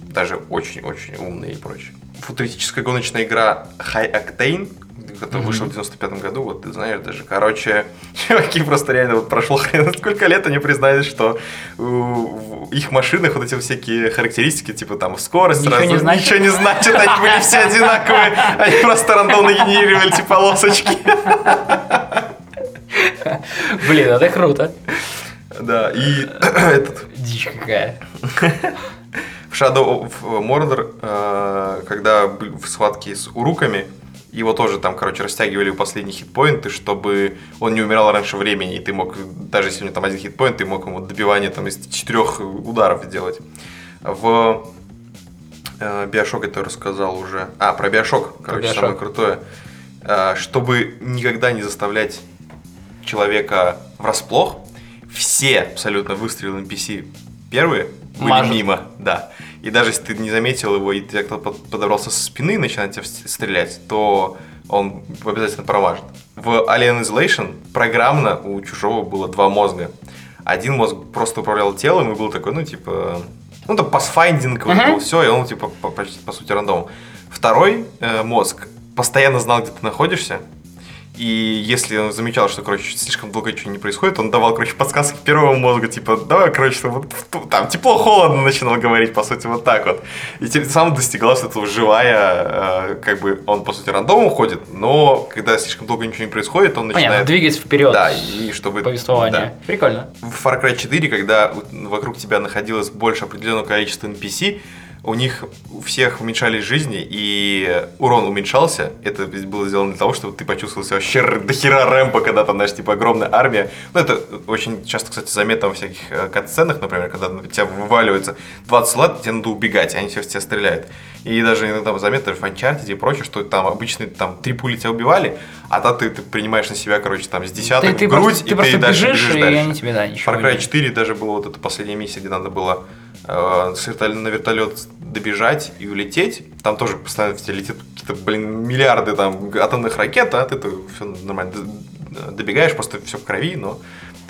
даже очень-очень умный и прочее. Футуристическая гоночная игра High Octane который mm-hmm. вышел в 95 году, вот ты знаешь даже. Короче, чуваки просто реально вот прошло хрен сколько лет, они признались, что в их машинах вот эти всякие характеристики, типа там скорость, ничего, раз, не, значит. ничего не значит, они были все одинаковые, они просто рандомно генерировали эти полосочки. Блин, это круто. Да, и этот... Дичь какая. В Shadow of Mordor, э, когда в схватке с уруками, его тоже там, короче, растягивали в последний хитпоинты, чтобы он не умирал раньше времени, и ты мог, даже если у него там один хитпоинт, ты мог ему добивание там из четырех ударов сделать. В э, Биошок это рассказал уже. А, про Биошок, короче, про самое крутое. Э, чтобы никогда не заставлять человека врасплох, все абсолютно выстрелы NPC первые были Мажет. мимо, да. И даже если ты не заметил его, и ты кто-то подобрался со спины и начинает тебя стрелять, то он обязательно промажет. В Alien Isolation программно у чужого было два мозга. Один мозг просто управлял телом и был такой, ну, типа, ну, там, пасфайндинг, uh-huh. был, все, и он, типа, по, почти, по сути, рандом. Второй э, мозг постоянно знал, где ты находишься, и если он замечал, что, короче, слишком долго ничего не происходит, он давал, короче, подсказки первого мозга, типа, давай, короче, вот, там тепло-холодно начинал говорить, по сути, вот так вот. И тем самым достигалось этого живая, э, как бы, он, по сути, рандомом уходит, но когда слишком долго ничего не происходит, он начинает... Понятно, двигать вперед. Да, и чтобы... Повествование. Да. Прикольно. В Far Cry 4, когда вокруг тебя находилось больше определенного количества NPC, у них у всех уменьшались жизни, и урон уменьшался. Это было сделано для того, чтобы ты почувствовал себя вообще до хера рэмпа, когда там, знаешь, типа огромная армия. Ну, это очень часто, кстати, заметно во всяких э, катсценах, например, когда на тебя вываливается 20 солдат, тебе надо убегать, они все в тебя стреляют. И даже иногда заметно в Uncharted и прочее, что там обычно там три пули тебя убивали, а то ты, ты принимаешь на себя, короче, там с десяток ты, ты грудь, просто, и ты, просто ты дальше бежишь, и дальше. они тебе, да, ничего Far Cry 4 даже была вот эта последняя миссия, где надо было на вертолет добежать и улететь. Там тоже постоянно в тебя летят какие-то, блин, миллиарды там атомных ракет, а ты все нормально добегаешь, просто все в крови, но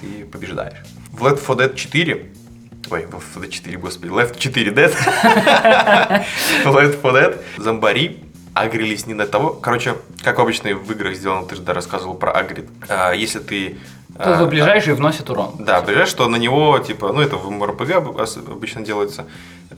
ты побеждаешь. В Left 4 Dead 4 Ой, Left 4 Dead 4, господи, Left 4 Dead. Left 4 Dead. Зомбари агрились не на того. Короче, как обычно в играх сделано, ты же да, рассказывал про агрит. А, если ты то а, ближайший вносит урон. Да, ближайший, что на него, типа, ну это в МРПГ обычно делается,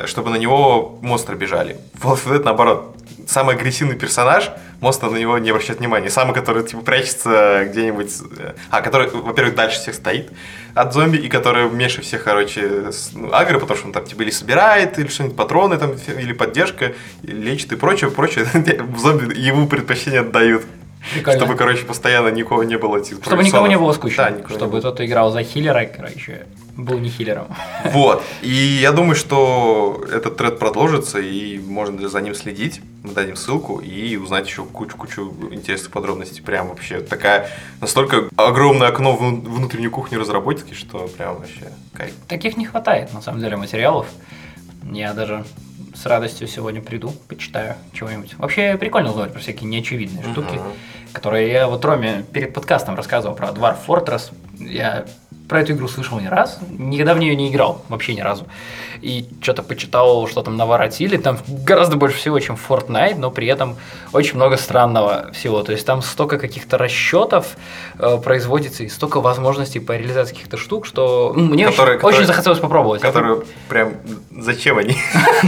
чтобы на него монстры бежали. В Dead наоборот. Самый агрессивный персонаж, монстр на него не обращает внимания. Самый, который, типа, прячется где-нибудь... Э, а, который, во-первых, дальше всех стоит от зомби, и который меньше всех, короче, ну, агро, потому что он там, типа, или собирает, или что-нибудь, патроны там, или поддержка, лечит и прочее, прочее. Зомби ему предпочтение отдают. Прикольно. Чтобы, короче, постоянно никого не было этих Чтобы никого не было скучно. Да, чтобы тот, кто играл за хиллера, короче, был не хиллером. Вот. И я думаю, что этот тред продолжится, и можно за ним следить. Мы дадим ссылку и узнать еще кучу-кучу интересных подробностей. Прям вообще такая настолько огромное окно в внутреннюю кухню разработки, что прям вообще кайф. Таких не хватает, на самом деле, материалов. Я даже с радостью сегодня приду, почитаю чего-нибудь. Вообще прикольно узнавать про всякие неочевидные штуки, которые я вот Роме перед подкастом рассказывал про Dwarf Fortress. Я про эту игру слышал не раз, никогда в нее не играл, вообще ни разу. И что-то почитал, что там наворотили, там гораздо больше всего, чем Fortnite, но при этом очень много странного всего. То есть там столько каких-то расчетов э, производится и столько возможностей по реализации каких-то штук, что ну, мне которые, очень, которые, очень захотелось попробовать. Которые прям зачем они?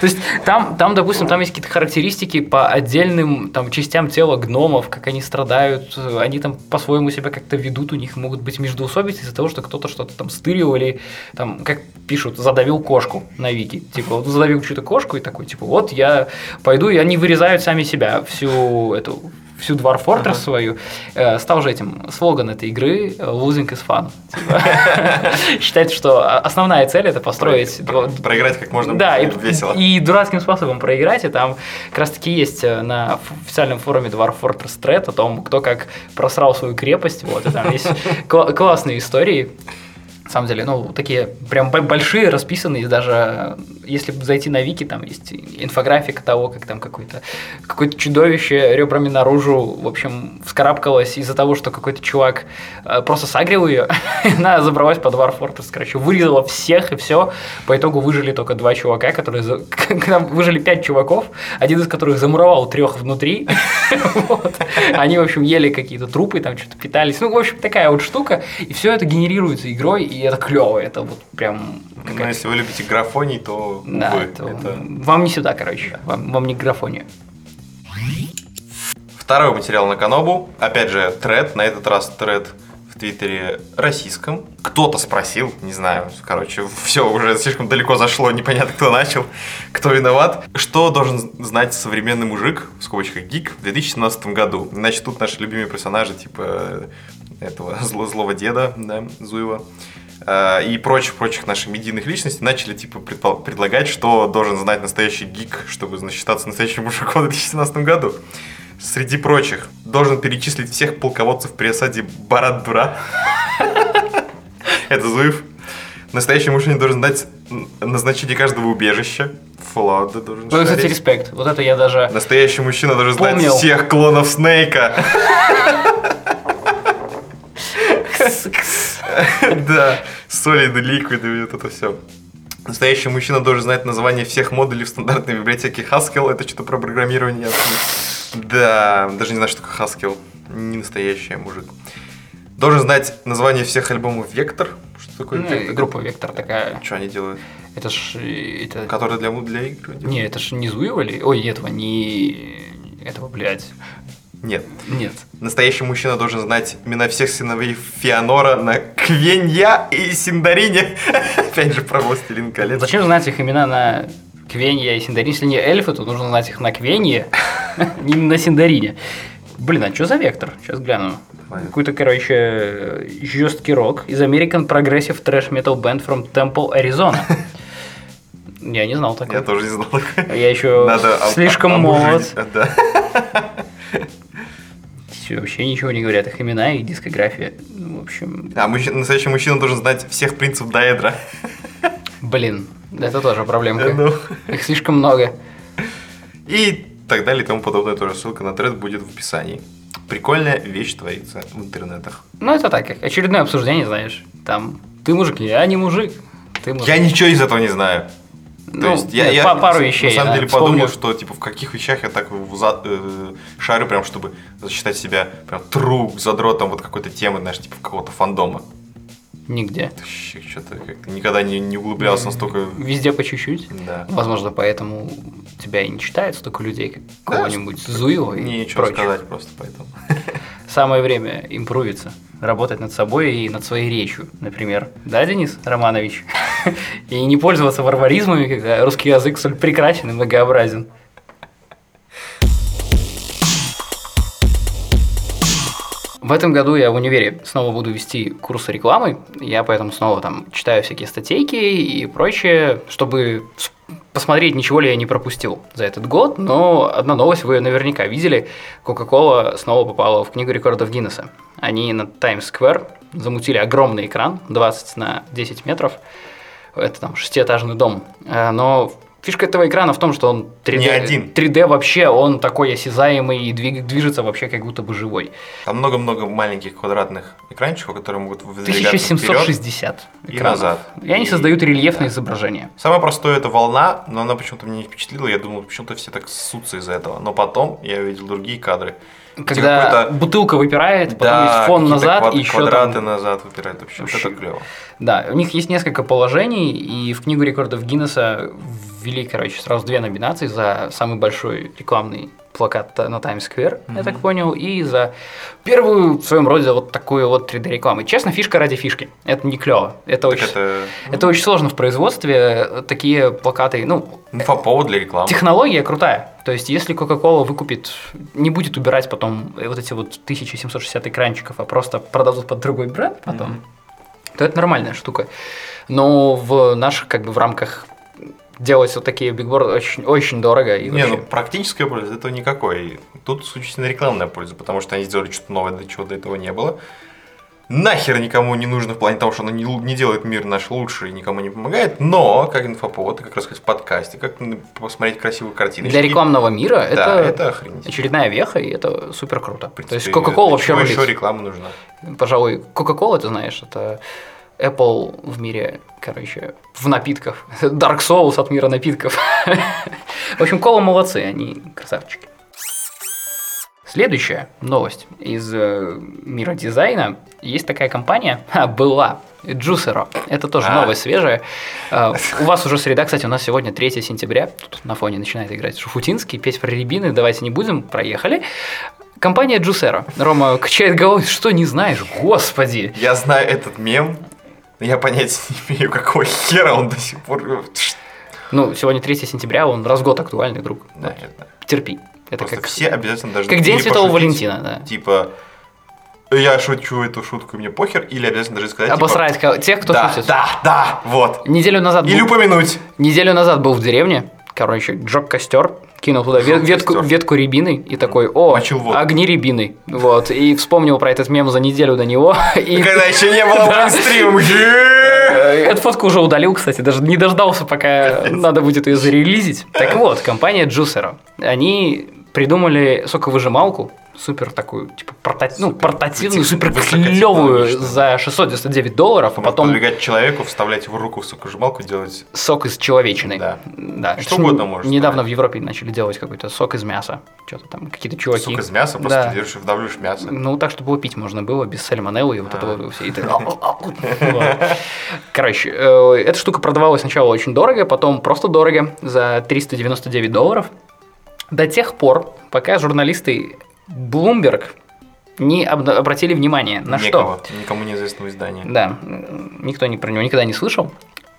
То есть там, там, допустим, там есть какие-то характеристики по отдельным там частям тела гномов, как они страдают, они там по-своему себя как-то ведут, у них могут быть междоусобицы из-за того, того, что кто-то что-то там стырил или там, как пишут, задавил кошку на Вики. Типа, вот задавил чью-то кошку и такой, типа, вот я пойду, и они вырезают сами себя, всю эту всю Dwarf Fortress ага. свою, э, стал же этим слоган этой игры «Losing is fun». Типа, считается, что основная цель – это построить… Проиграть как можно да, и, весело. И дурацким способом проиграть, и там как раз-таки есть э, на официальном форуме Dwarf Fortress Thread о том, кто как просрал свою крепость, вот, и там есть классные истории самом деле, ну, такие прям большие, расписанные, даже если зайти на Вики, там есть инфографика того, как там какое-то какое чудовище ребрами наружу, в общем, вскарабкалось из-за того, что какой-то чувак э, просто сагрил ее, она забралась под Dwarf Fortress, короче, вырезала всех и все. По итогу выжили только два чувака, которые... Выжили пять чуваков, один из которых замуровал трех внутри. Они, в общем, ели какие-то трупы, там что-то питались. Ну, в общем, такая вот штука. И все это генерируется игрой, и это клево, это вот прям... Ну, если вы любите графоний, то, да, увы, то это... Вам не сюда, короче, вам, вам не графония. Второй материал на Канобу, опять же, тред, на этот раз тред в Твиттере российском. Кто-то спросил, не знаю, короче, все уже слишком далеко зашло, непонятно, кто начал, кто виноват. Что должен знать современный мужик, в скобочках гик, в 2017 году? Значит, тут наши любимые персонажи, типа этого зло злого деда, да, Зуева, Э, и прочих-прочих наших медийных личностей начали типа предлагать, что должен знать настоящий гик, чтобы считаться настоящим мужиком в 2017 году. Среди прочих должен перечислить всех полководцев при осаде Барад-Дура. Это Зуев. Настоящий мужчина должен знать назначение каждого убежища. Fallout должен Ну, кстати, респект. Вот это я даже Настоящий мужчина должен знать всех клонов Снейка. Да, солиды, ликвиды, вот это все. Настоящий мужчина должен знать название всех модулей в стандартной библиотеке Haskell. Это что-то про программирование. Да, даже не знаю, что такое Haskell. Не настоящий мужик. Должен знать название всех альбомов Вектор. Что такое ну, Вектор? Группа Вектор такая. Что они делают? Это ж... Это... Которые для, для игр делают? Не, это ж не Зуевали. Ой, этого не... Этого, блядь. Нет. Нет. Настоящий мужчина должен знать имена всех сыновей Феонора на Квенья и Синдарине. Опять же, про Властелин колец. Зачем знать их имена на Квенья и Синдарине? Если не эльфы, то нужно знать их на Квенье, не на Синдарине. Блин, а что за вектор? Сейчас гляну. Какой-то, короче, жесткий рок из American Progressive Trash Metal Band from Temple, Arizona. Я не знал такого. Я тоже не знал такого. Я еще Надо слишком молод. Да вообще ничего не говорят. Их имена и дискография. Ну, в общем... А мужчина, настоящий мужчина должен знать всех принцев Даэдра. Блин, это тоже проблемка. Ну. Их слишком много. И так далее и тому подобное. Тоже ссылка на тред будет в описании. Прикольная вещь творится в интернетах. Ну, это так, очередное обсуждение, знаешь. Там, ты мужик, я не мужик. Ты мужик. Я ничего из этого не знаю. То ну, есть я, я пару вещей. На самом деле вспомнил. подумал, что типа в каких вещах я так за, э, шарю прям, чтобы засчитать себя прям тру задротом вот какой-то темы, знаешь, типа какого-то фандома. Нигде. Что-то как-то никогда не, не углублялся настолько. Везде по чуть-чуть. Да. Возможно, поэтому тебя и не читает столько людей, как да, кого-нибудь Зуева и Нечего прочих. сказать просто поэтому. Самое время импровиться работать над собой и над своей речью, например. Да, Денис Романович? И не пользоваться варваризмами, когда русский язык столь прекрасен и многообразен. В этом году я в универе снова буду вести курсы рекламы. Я поэтому снова там читаю всякие статейки и прочее, чтобы посмотреть, ничего ли я не пропустил за этот год. Но одна новость вы наверняка видели. Coca-Cola снова попала в книгу рекордов Гиннесса. Они на Times Square замутили огромный экран 20 на 10 метров. Это там шестиэтажный дом. Э, но Фишка этого экрана в том, что он 3D, не один. 3D вообще, он такой осязаемый и двиг, движется вообще как будто бы живой. Там много-много маленьких квадратных экранчиков, которые могут выдвигаться 1760 экранов. И назад. И они создают рельефное да. изображение. Самое простое это волна, но она почему-то меня не впечатлила. Я думал, почему-то все так ссутся из-за этого. Но потом я увидел другие кадры. Когда бутылка выпирает, потом да, есть фон назад, квад- и еще квадраты там... назад выпирают. Вообще, вообще, это клево. Да, у них есть несколько положений, и в книгу рекордов Гиннесса ввели, короче, сразу две номинации за самый большой рекламный плакат на Таймс-сквер, mm-hmm. я так понял, и за первую в своем роде вот такую вот 3D-рекламу. Честно, фишка ради фишки. Это не клево. Это, очень, это... это очень сложно в производстве. Такие плакаты, ну... Инфоповод для рекламы. Технология крутая. То есть, если Coca-Cola выкупит, не будет убирать потом вот эти вот 1760 экранчиков, а просто продадут под другой бренд потом, mm-hmm. то это нормальная штука. Но в наших, как бы, в рамках делать вот такие бигборды очень, очень дорого. И не, вообще... ну практическая польза этого никакой. Тут исключительно рекламная польза, потому что они сделали что-то новое, до чего до этого не было. Нахер никому не нужно в плане того, что оно не, не делает мир наш лучше и никому не помогает, но как инфоповод, как рассказать в подкасте, как посмотреть красивую картину. Для рекламного мира да, это, это очередная веха, и это супер круто. То есть Coca-Cola вообще рулит. еще реклама нужна? Пожалуй, Coca-Cola, ты знаешь, это Apple в мире, короче, в напитках. Dark Souls от мира напитков. В общем, кола молодцы, они красавчики. Следующая новость из э, мира дизайна. Есть такая компания, а, была, Juicero. Это тоже а. новость свежая. Uh, у вас уже среда, кстати, у нас сегодня 3 сентября. Тут на фоне начинает играть Шуфутинский, петь про рябины. Давайте не будем, проехали. Компания Juicero. Рома качает головой, что не знаешь? Господи! Я знаю этот мем, я понятия не имею, какого хера он до сих пор... Ну, сегодня 3 сентября, он раз в год актуальный, друг. Да, вот. Терпи. Это Просто как... все обязательно должны Как День Святого Валентина, да. Типа, я шучу эту шутку, мне похер, или обязательно даже сказать... Обосрать типа, тех, кто да, шутит. Да, да, вот. Неделю назад... Или был... упомянуть. Неделю назад был в деревне, короче, джок костер, кинул туда вет, ветку, ветку рябины и такой, о, огни рябины. Вот, и вспомнил про этот мем за неделю до него. И... Когда еще не было мейнстрима. Э, эту фотку уже удалил, кстати, даже не дождался, пока надо будет ее зарелизить. Так вот, компания Juicero, они придумали соковыжималку, супер такую, типа, порта... ну, портативную, супер клевую за 699 долларов, а потом... Подвигать человеку, вставлять его руку в соковыжималку, делать... Сок из человечины. Да. да. Что угодно можно. Недавно в Европе начали делать какой-то сок из мяса. Что-то там, какие-то чуваки. Сок из мяса? Просто да. держишь и вдавливаешь мясо? Ну, так, чтобы его пить можно было, без сальмонеллы и вот этого все. Короче, э, эта штука продавалась сначала очень дорого, потом просто дорого, за 399 долларов. До тех пор, пока журналисты Bloomberg не обратили внимание на Никого, что. Никому неизвестного издания. Да, никто не про него никогда не слышал.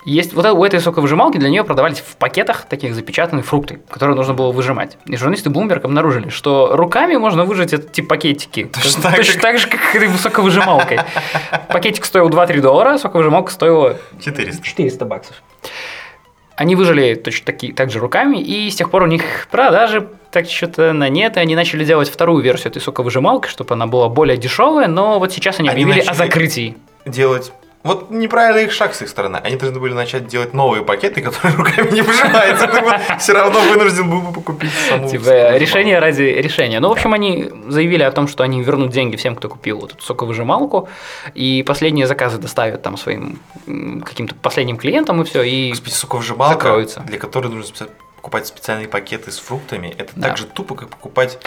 Есть вот у этой соковыжималки для нее продавались в пакетах таких запечатанные фрукты, которые нужно было выжимать. И журналисты Bloomberg обнаружили, что руками можно выжать эти пакетики. Точно, так, точно так же, как этой соковыжималкой. Пакетик стоил 2-3 доллара, соковыжималка стоила 400. 400 баксов. Они выжили точно такие, так же руками, и с тех пор у них продажи так что-то на нет, и они начали делать вторую версию этой соковыжималки, чтобы она была более дешевая, но вот сейчас они, они объявили о закрытии. Делать вот неправильный их шаг с их стороны. Они должны были начать делать новые пакеты, которые руками не выжимаются. Все равно вынужден был бы купить саму. Типа решение ради решения. Ну, в общем, они заявили о том, что они вернут деньги всем, кто купил вот эту соковыжималку, и последние заказы доставят там своим каким-то последним клиентам, и все, и Господи, соковыжималка, закроется. для которой нужно покупать специальные пакеты с фруктами, это так же тупо, как покупать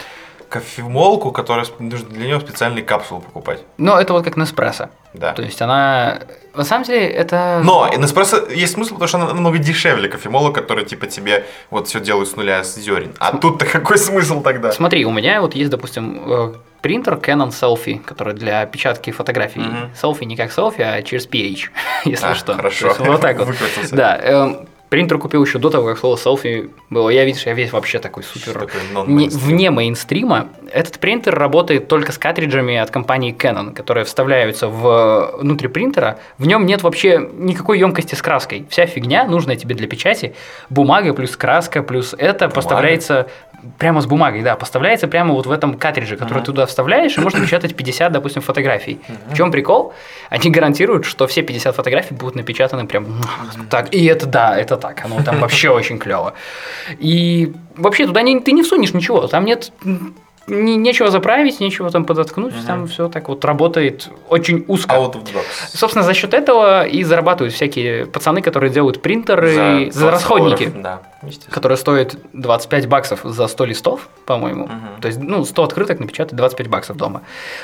кофемолку, которая нужно для нее специальные капсулы покупать. Но это вот как Неспрессо. Да. То есть она... На самом деле это... Но Неспрессо есть смысл, потому что она намного дешевле кофемолок, который типа тебе вот все делают с нуля с зерен. А См... тут-то какой смысл тогда? Смотри, у меня вот есть, допустим, э, принтер Canon Selfie, который для печатки фотографий. Угу. Селфи не как селфи, а через PH, если а, что. Хорошо. вот так вот. Да. Принтер купил еще до того, как слово селфи было. Я, видишь, я весь вообще такой супер... Не, вне мейнстрима. Этот принтер работает только с картриджами от компании Canon, которые вставляются в, внутрь принтера. В нем нет вообще никакой емкости с краской. Вся фигня, нужная тебе для печати, бумага плюс краска плюс это бумага? поставляется прямо с бумагой, да, поставляется прямо вот в этом картридже, который uh-huh. туда вставляешь, и можно печатать 50, допустим, фотографий. Uh-huh. В чем прикол? Они гарантируют, что все 50 фотографий будут напечатаны прям uh-huh. так. И это да, это так, оно там вообще очень клево. И вообще туда не, ты не всунешь ничего, там нет не, нечего заправить, нечего там подоткнуть, угу. там все так вот работает очень узко. Out of box. Собственно, за счет этого и зарабатывают всякие пацаны, которые делают принтеры, за, за расходники, да, которые стоят 25 баксов за 100 листов, по-моему. Угу. То есть, ну, 100 открыток напечатать 25 баксов дома,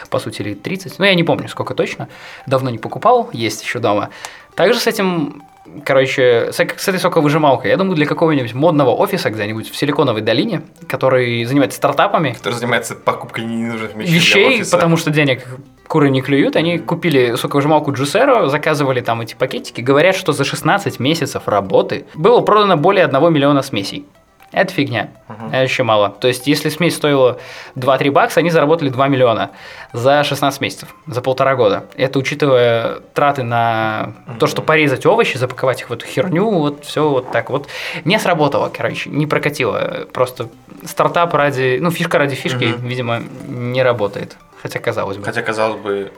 по сути, или 30. Ну, я не помню, сколько точно. Давно не покупал, есть еще дома. Также с этим короче, с, с этой соковыжималкой, я думаю, для какого-нибудь модного офиса где-нибудь в Силиконовой долине, который занимается стартапами. Который занимается покупкой ненужных вещей. Вещей, потому что денег куры не клюют, они купили соковыжималку Juicero, заказывали там эти пакетики, говорят, что за 16 месяцев работы было продано более 1 миллиона смесей. Это фигня. Угу. Это еще мало. То есть, если смесь стоила 2-3 бакса, они заработали 2 миллиона за 16 месяцев, за полтора года. Это учитывая траты на угу. то, что порезать овощи, запаковать их в эту херню, вот все вот так вот. Не сработало, короче, не прокатило. Просто стартап ради, ну, фишка ради фишки, угу. видимо, не работает. Хотя казалось бы. Хотя казалось бы,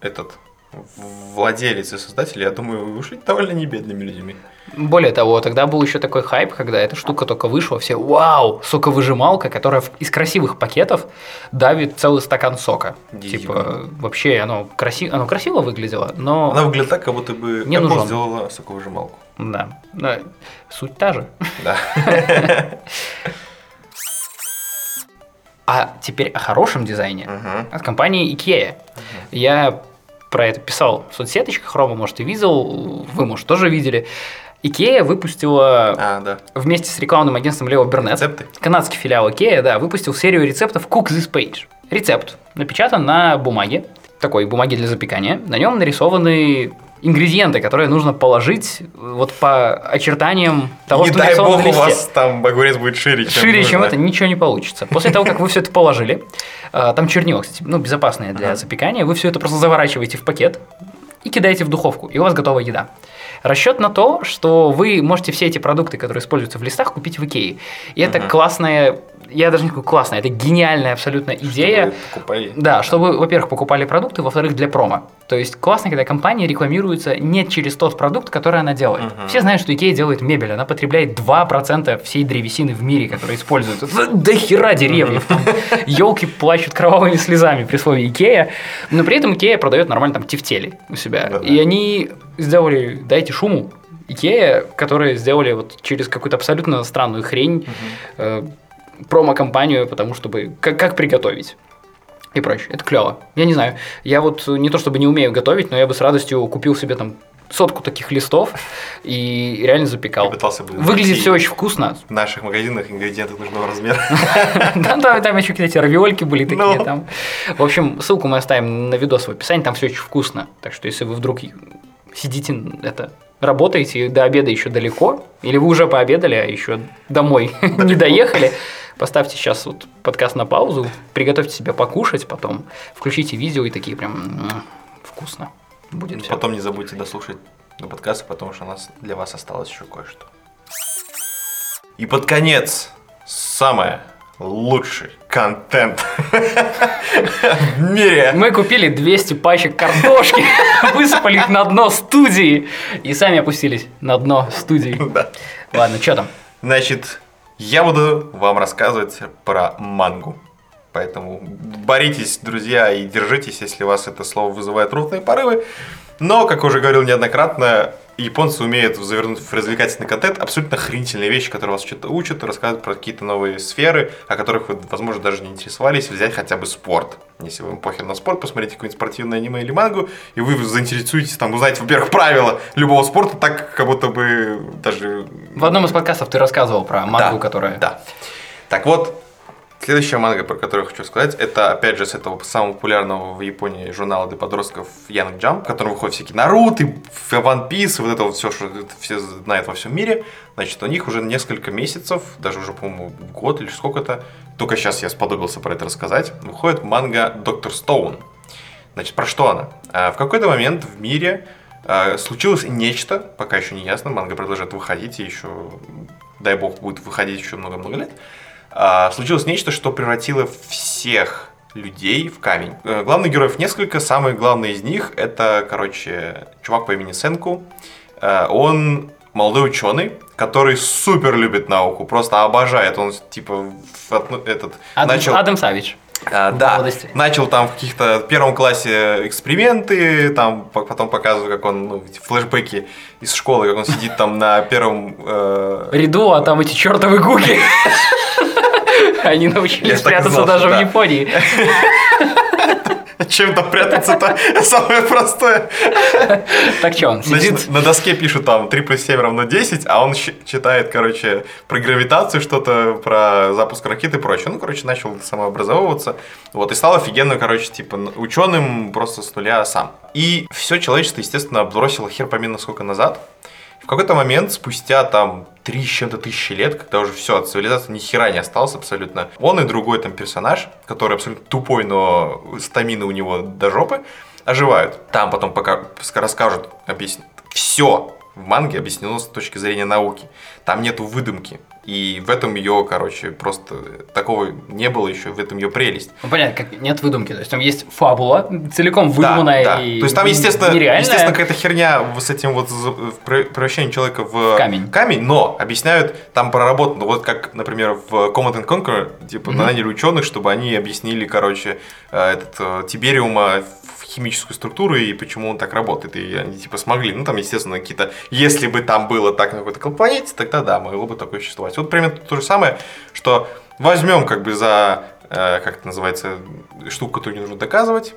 этот владелец и создатель, я думаю, вышли довольно небедными людьми. Более того, тогда был еще такой хайп, когда эта штука только вышла, все «Вау! Соковыжималка, которая из красивых пакетов давит целый стакан сока». Дивно. Типа, вообще оно, краси... оно красиво выглядело, но... Она выглядит так, как будто бы не Apple сделала соковыжималку. Да. да. Суть та же. Да. А теперь о хорошем дизайне от компании IKEA. Я про это писал в соцсеточках, Рома, может, и видел, вы, может, тоже видели. Икея выпустила а, да. вместе с рекламным агентством Leo Burnett, Рецепты? канадский филиал Икея, да, выпустил серию рецептов Cook This Page. Рецепт напечатан на бумаге, такой бумаге для запекания. На нем нарисованы ингредиенты, которые нужно положить вот по очертаниям того, не что дай бог у вас там огурец будет шире, чем Шире, нужно. чем это, ничего не получится. После того, как вы все это положили, э, там чернила, кстати, ну, безопасные для запекания, вы все это просто заворачиваете в пакет и кидаете в духовку, и у вас готова еда. Расчет на то, что вы можете все эти продукты, которые используются в листах, купить в Икее. И это классная я даже не говорю классная, это гениальная абсолютно идея. Чтобы покупали. Да, чтобы, во-первых, покупали продукты, во-вторых, для промо. То есть классно, когда компания рекламируется не через тот продукт, который она делает. Угу. Все знают, что Икея делает мебель, она потребляет 2% всей древесины в мире, которая используется. До хера деревьев. Елки плачут кровавыми слезами при слове Икея, но при этом Икея продает нормально там тефтели у себя. Да-да. И они сделали «дайте шуму», Икея, которые сделали вот через какую-то абсолютно странную хрень, угу промо-компанию, потому чтобы как, как приготовить и прочее. Это клево. Я не знаю. Я вот не то чтобы не умею готовить, но я бы с радостью купил себе там сотку таких листов и реально запекал. пытался бы Выглядит все очень вкусно. В наших магазинах ингредиенты нужного размера. Там, там, еще, кстати, равиольки были такие ну. там. В общем, ссылку мы оставим на видос в описании, там все очень вкусно. Так что, если вы вдруг сидите, это работаете, до обеда еще далеко, или вы уже пообедали, а еще домой не доехали, поставьте сейчас вот подкаст на паузу, приготовьте себе покушать, потом включите видео и такие прям вкусно будет. Все. Потом не забудьте дослушать до подкаста, потому что у нас для вас осталось еще кое-что. И под конец самое лучший контент в мире. Мы купили 200 пачек картошки, высыпали их на дно студии и сами опустились на дно студии. Да. Ладно, что там? Значит, я буду вам рассказывать про мангу. Поэтому боритесь, друзья, и держитесь, если вас это слово вызывает рутные порывы. Но, как уже говорил неоднократно, японцы умеют завернуть в развлекательный контент абсолютно охренительные вещи, которые вас что-то учат, рассказывают про какие-то новые сферы, о которых вы, возможно, даже не интересовались, взять хотя бы спорт. Если вам похер на спорт, посмотрите какое-нибудь спортивное аниме или мангу, и вы заинтересуетесь, там, узнаете, во-первых, правила любого спорта, так, как будто бы даже... В одном из подкастов ты рассказывал про мангу, да, которая... Да. Так вот, Следующая манга, про которую я хочу сказать, это опять же с этого самого популярного в Японии журнала для подростков Young Jump, в котором выходят всякие Наруто, One Piece, вот это вот все, что все знают во всем мире. Значит, у них уже несколько месяцев, даже уже, по-моему, год или сколько-то, только сейчас я сподобился про это рассказать, выходит манга Доктор Стоун. Значит, про что она? А, в какой-то момент в мире а, случилось нечто, пока еще не ясно, манга продолжает выходить, и еще, дай бог, будет выходить еще много-много лет. А, случилось нечто, что превратило всех людей в камень. Э, главных героев несколько, самый главный из них это, короче, чувак по имени Сенку. Э, он молодой ученый, который супер любит науку, просто обожает. Он типа этот Адам, начал. Адам Савич. А, да, молодости. начал там в каких-то первом классе эксперименты, там потом показывают, как он, ну, флешбеки из школы, как он сидит там на первом... Э... Ряду, а там эти чертовы гуки. Они научились прятаться даже в Японии. Чем там прятаться-то самое простое. Так что он сидит? на доске пишут там 3 плюс 7 равно 10, а он читает, короче, про гравитацию что-то, про запуск ракеты и прочее. Ну, короче, начал самообразовываться. Вот, и стал офигенно, короче, типа, ученым просто с нуля сам. И все человечество, естественно, отбросило хер помимо сколько назад. В какой-то момент, спустя там три с чем-то тысячи лет, когда уже все, от цивилизации ни хера не осталось абсолютно, он и другой там персонаж, который абсолютно тупой, но стамина у него до жопы, оживают. Там потом пока расскажут, объяснят. Все в манге объяснено с точки зрения науки. Там нету выдумки. И в этом ее, короче, просто такого не было еще, в этом ее прелесть. Ну, понятно, как нет выдумки. То есть там есть фабула, целиком выдуманная да, да. и То есть там, естественно, нереальная. естественно какая-то херня с этим вот превращением человека в камень. камень, но объясняют там проработано. Вот как, например, в Command and Conquer, типа, mm-hmm. наняли ученых, чтобы они объяснили, короче, э, этот э, Тибериума химическую структуру и почему он так работает. И они типа смогли. Ну, там, естественно, какие-то... Если бы там было так на какой-то планете, тогда да, могло бы такое существовать. Вот примерно то же самое, что возьмем как бы за э, как это называется, штуку, которую не нужно доказывать.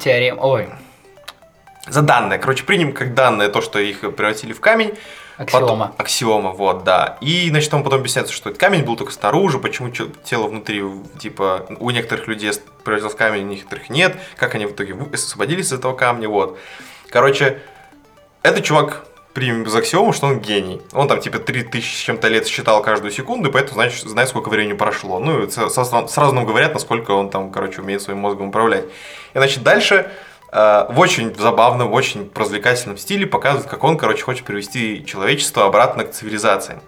Теорема. Ой. За данные. Короче, примем как данное то, что их превратили в камень. Аксиома. Потом, аксиома, вот, да. И, значит, он потом объясняется, что этот камень был только снаружи, почему тело внутри, типа, у некоторых людей превратилось в камень, у некоторых нет, как они в итоге освободились из этого камня, вот. Короче, этот чувак примем без аксиому, что он гений. Он там типа 3000 с чем-то лет считал каждую секунду, поэтому значит, знает, сколько времени прошло. Ну, сразу нам говорят, насколько он там, короче, умеет своим мозгом управлять. И, значит, дальше в очень забавном, очень развлекательном стиле показывает, как он, короче, хочет привести человечество обратно к цивилизации.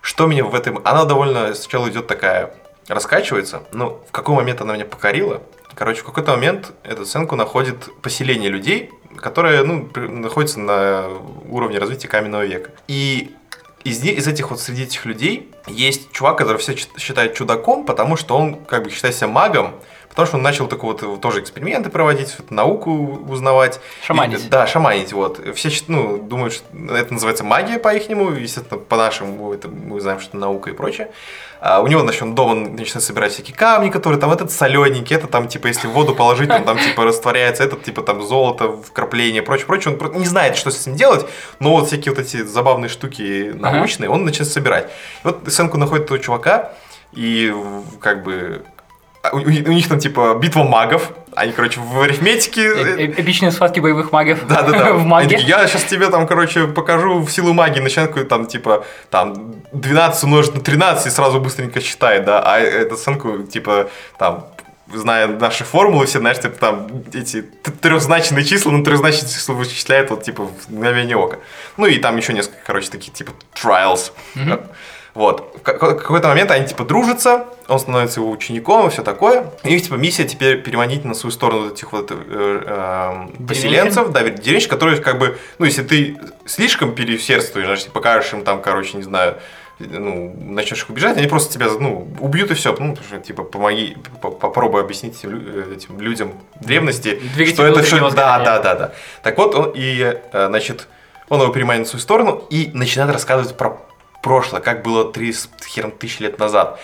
Что меня в этом... Она довольно сначала идет такая, раскачивается, но в какой момент она меня покорила? Короче, в какой-то момент эту сценку находит поселение людей, которое ну, находится на уровне развития каменного века. И из, из этих вот среди этих людей есть чувак, который все считает чудаком, потому что он как бы считает себя магом, Потому что он начал такой вот тоже эксперименты проводить, науку узнавать. Шаманить. И, да, шаманить, вот. Все ну, думают, что это называется магия по-ихнему, естественно, по-нашему это мы знаем, что это наука и прочее. А у него, значит, он дома начинает собирать всякие камни, которые там, этот солененький, это там, типа, если в воду положить, он там, типа, растворяется, этот, типа, там, золото, вкрапление, прочее, прочее. Он не знает, что с этим делать, но вот всякие вот эти забавные штуки научные, он начинает собирать. И вот сценку находит этого чувака, и как бы а у, у них там типа битва магов, они, короче, в арифметике... Э, э, эпичные схватки боевых магов Да-да-да. в маге. Я сейчас тебе там, короче, покажу в силу магии, начинают там, типа, там, 12 умножить на 13 и сразу быстренько считает, да, а эту оценку, типа, там, зная наши формулы, все, знаешь, типа, там, эти трехзначные числа, ну, трехзначные числа вычисляет, вот, типа, в мгновение ока. Ну, и там еще несколько, короче, такие, типа, trials. Mm-hmm. Вот. В какой-то момент они типа дружатся, он становится его учеником и все такое. И их типа миссия теперь переманить на свою сторону этих вот э, э, поселенцев, да, деревенщик, которые как бы, ну, если ты слишком переусердствуешь, значит, покажешь им там, короче, не знаю, ну, начнешь их убежать, они просто тебя, ну, убьют и все. Ну, что, типа, помоги, попробуй объяснить этим, этим людям древности, Двигатель что это все... Да, да, да, да. Так вот, он и, э, значит, он его переманит в свою сторону и начинает рассказывать про прошлое, как было 3 хером тысяч лет назад.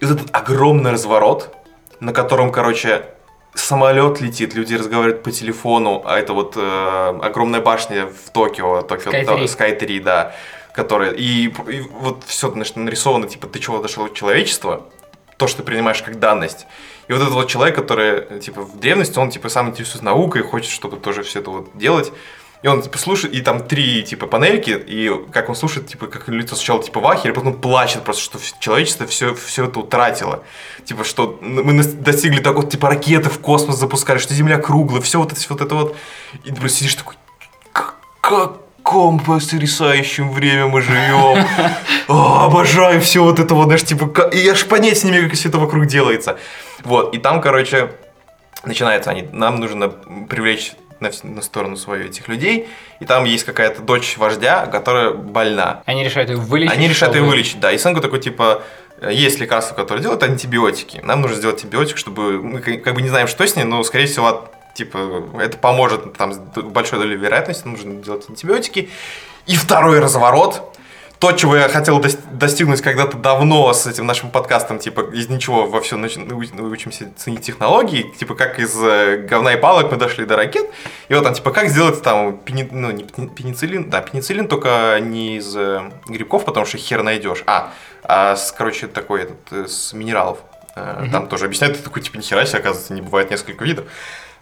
И вот этот огромный разворот, на котором, короче, самолет летит, люди разговаривают по телефону, а это вот э, огромная башня в Токио, Токио Sky 3, Sky 3 да, которая, и, и вот все значит, нарисовано, типа, ты чего дошел человечества, то, что ты принимаешь как данность. И вот этот вот человек, который, типа, в древности, он, типа, сам интересуется наукой, хочет, чтобы тоже все это вот делать. И он типа слушает, и там три типа панельки, и как он слушает, типа, как лицо сначала типа в ахере, потом плачет просто, что человечество все, все это утратило. Типа, что мы достигли так вот, типа, ракеты в космос запускали, что Земля круглая, все вот это, вот это вот. И ты просто сидишь такой, как каком потрясающем время мы живем. О, обожаю все вот это вот, знаешь, типа, и я ж понятия не имею, как все это вокруг делается. Вот, и там, короче, начинается, они, нам нужно привлечь на, на сторону свою этих людей, и там есть какая-то дочь вождя, которая больна. Они решают ее вылечить? Они решают ее вылечить, да. И Сэнку такой, типа, есть лекарство, которое делает антибиотики. Нам нужно сделать антибиотик, чтобы... Мы как бы не знаем, что с ней, но, скорее всего, типа, это поможет, там, большой долей вероятности, нужно делать антибиотики. И второй разворот, то, чего я хотел достигнуть когда-то давно с этим нашим подкастом, типа, из ничего во все научимся ценить технологии, типа, как из э, говна и палок мы дошли до ракет, и вот там, типа, как сделать там, пени, ну, не пенициллин, да, пенициллин только не из э, грибков, потому что хер найдешь, а, а с, короче, такой, этот, э, с минералов. Угу. Там тоже объясняют, ты такой, типа, нихера себе, оказывается, не бывает несколько видов.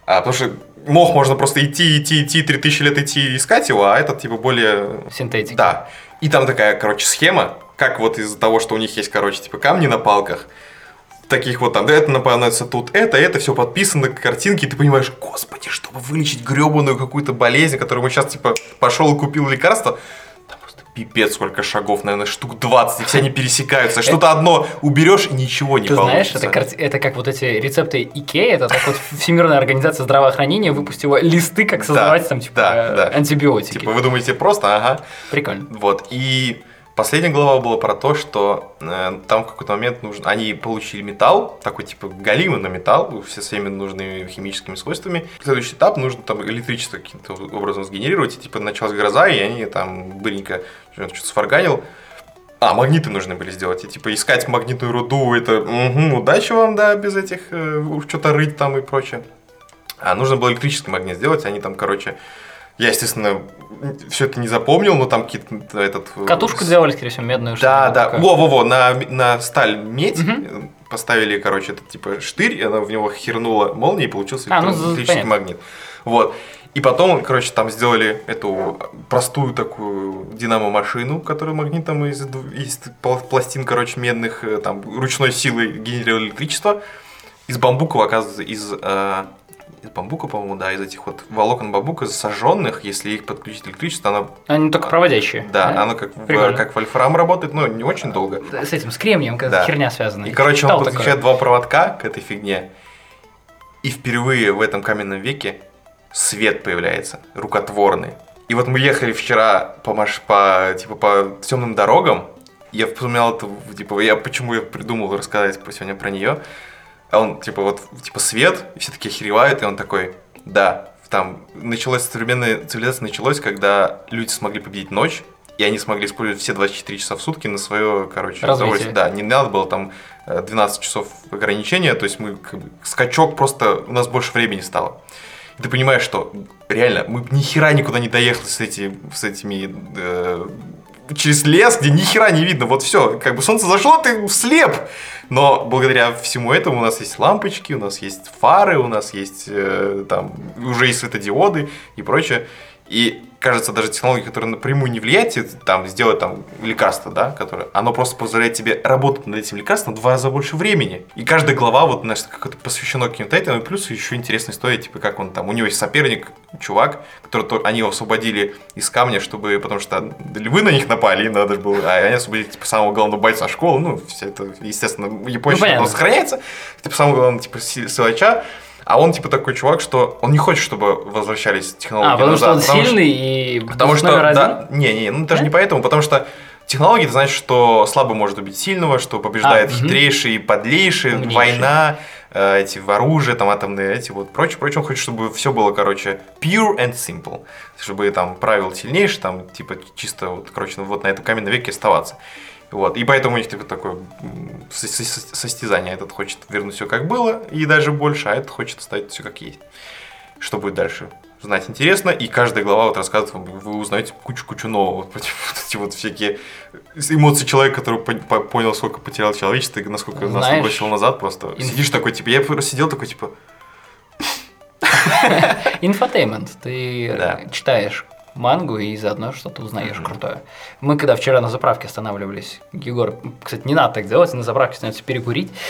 А, потому что мох можно просто идти, идти, идти, 3000 лет идти искать его, а этот типа более... Синтетика. Да. И там такая, короче, схема, как вот из-за того, что у них есть, короче, типа камни на палках, таких вот там, да, это напоминается тут, это, это, все подписано, картинки, и ты понимаешь, господи, чтобы вылечить гребаную какую-то болезнь, которую мы сейчас, типа, пошел и купил лекарство, пипец сколько шагов, наверное, штук 20, и все они пересекаются. Что-то одно уберешь, и ничего не Ты получится. знаешь, это, это как вот эти рецепты Икеи, это так вот Всемирная организация здравоохранения выпустила листы, как создавать да, там, типа, да, да. антибиотики. Типа, вы думаете просто, ага. Прикольно. Вот, и Последняя глава была про то, что э, там в какой-то момент нужно, они получили металл, такой типа галимый на металл, все своими нужными химическими свойствами. Следующий этап нужно там электричество каким-то образом сгенерировать, и типа началась гроза, и они там быренько что-то сварганил. А, магниты нужны были сделать. И типа искать магнитную руду, это угу, удачи вам, да, без этих э, что-то рыть там и прочее. А нужно было электрический магнит сделать, они там, короче, я, естественно, все это не запомнил, но там какие-то этот... Э, Катушку сделали, скорее всего, медную. Да, да. Во-во-во, на, на сталь медь угу. поставили, короче, этот типа штырь, и она в него хернула молния, и получился а, ну, электрический понятно. магнит. Вот. И потом, короче, там сделали эту простую такую динамо-машину, которая магнитом из, из пластин, короче, медных, э, там, ручной силой генерировали электричество. Из бамбука, оказывается, из э, из бамбука, по-моему, да, из этих вот волокон бамбука сожженных, если их подключить электричество, она... Они только проводящие. Да, да? оно как, в, как вольфрам работает, но не очень долго. С этим, с кремнием, какая да. херня связана. И, короче, он подключает такое. два проводка к этой фигне, и впервые в этом каменном веке свет появляется, рукотворный. И вот мы ехали вчера по, маш... по, типа, по темным дорогам, я вспоминал это, типа, я почему я придумал рассказать сегодня про нее, а он, типа, вот, типа, свет, и все такие охеревают, и он такой, да, там, началась современная цивилизация началась, когда люди смогли победить ночь, и они смогли использовать все 24 часа в сутки на свое, короче, удовольствие. Да, не надо было там 12 э, часов ограничения, то есть мы, как бы, скачок просто, у нас больше времени стало. И ты понимаешь, что реально мы ни хера никуда не доехали с, эти, с этими э, через лес, где ни хера не видно. Вот все, как бы солнце зашло, ты слеп. Но благодаря всему этому у нас есть лампочки, у нас есть фары, у нас есть э, там уже есть светодиоды и прочее. И кажется, даже технология, которая напрямую не влияет, там, сделать там лекарство, да, которое, оно просто позволяет тебе работать над этим лекарством в два раза больше времени. И каждая глава, вот, знаешь, как-то посвящена каким-то этим, и плюс еще интересная история, типа, как он там, у него есть соперник, чувак, который, они его освободили из камня, чтобы, потому что львы на них напали, и надо было, а они освободили, типа, самого главного бойца школы, ну, все это, естественно, в Японии ну, сохраняется, типа, самого главного, типа, силача, а он типа такой чувак, что он не хочет, чтобы возвращались технологии а, потому назад. Что он потому сильный и потому что да, не, не, ну даже да? не поэтому, потому что технологии это значит, что слабый может убить сильного, что побеждает а, хитрейший и подлейший, Умнейший. война, э, эти оружие, там атомные, эти вот прочее, прочее. Он хочет, чтобы все было, короче, pure and simple, чтобы там правил сильнейший, там типа чисто вот, короче, вот на этом каменном веке оставаться. Вот. И поэтому у них типа, такое состязание. Этот хочет вернуть все как было, и даже больше, а этот хочет оставить все как есть. Что будет дальше? Знать интересно, и каждая глава вот рассказывает вам, вы узнаете кучу-кучу нового. Вот, эти вот всякие эмоции человека, который понял, сколько потерял человечество, и насколько Знаешь, нас бросил назад просто. Инф... Сидишь такой, типа, я сидел такой, типа... Инфотеймент. Ты да. читаешь мангу и заодно что-то узнаешь mm-hmm. крутое. Мы когда вчера на заправке останавливались, Егор, кстати, не надо так делать, на заправке становится перекурить.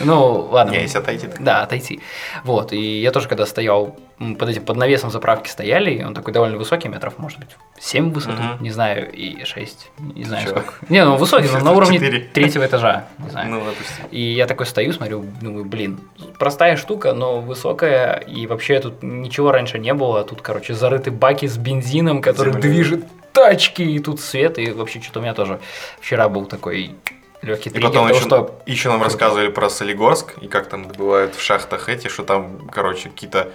Ну, ладно. Не, если отойти. Да, отойти. Вот, и я тоже когда стоял под этим, под навесом заправки стояли, и он такой довольно высокий, метров, может быть, 7 в высоту, угу. не знаю, и 6, не знаю Чё? сколько. Не, ну высокий, но на уровне третьего этажа, не знаю. Ну, допустим. И я такой стою, смотрю, думаю, блин, простая штука, но высокая, и вообще тут ничего раньше не было, а тут, короче, зарыты баки с бензином, который Земля. движет тачки, и тут свет, и вообще что-то у меня тоже вчера был такой легкий триггер. И потом того, еще, что... еще нам рассказывали про Солигорск, и как там добывают в шахтах эти, что там, короче, какие-то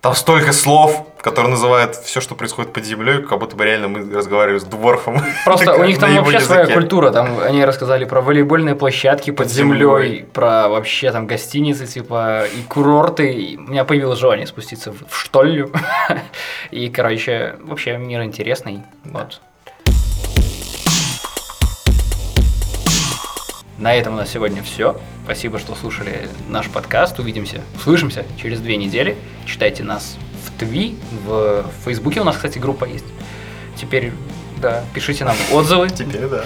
Там столько слов, которые называют все, что происходит под землей, как будто бы реально мы разговаривали с дворфом. Просто у них там вообще своя культура. Там они рассказали про волейбольные площадки под, землей, про вообще там гостиницы, типа, и курорты. У меня появилось желание спуститься в штоллю. И, короче, вообще мир интересный. Вот. На этом у нас сегодня все. Спасибо, что слушали наш подкаст. Увидимся, услышимся через две недели. Читайте нас в Тви, в Фейсбуке у нас, кстати, группа есть. Теперь, да, пишите нам отзывы. Теперь, да.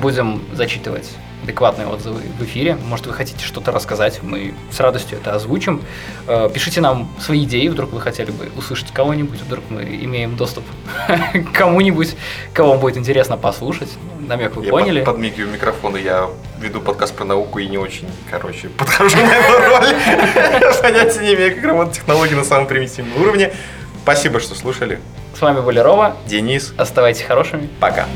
Будем зачитывать адекватные отзывы в эфире. Может, вы хотите что-то рассказать, мы с радостью это озвучим. Э, пишите нам свои идеи, вдруг вы хотели бы услышать кого-нибудь, вдруг мы имеем доступ к кому-нибудь, кого вам будет интересно послушать. Намек вы я поняли. Под, подмигиваю микрофоны, я веду подкаст про науку и не очень, короче, подхожу на эту роль. Понятия не имею, как работают технологии на самом примитивном уровне. Спасибо, что слушали. С вами были Рова. Денис. Оставайтесь хорошими. Пока.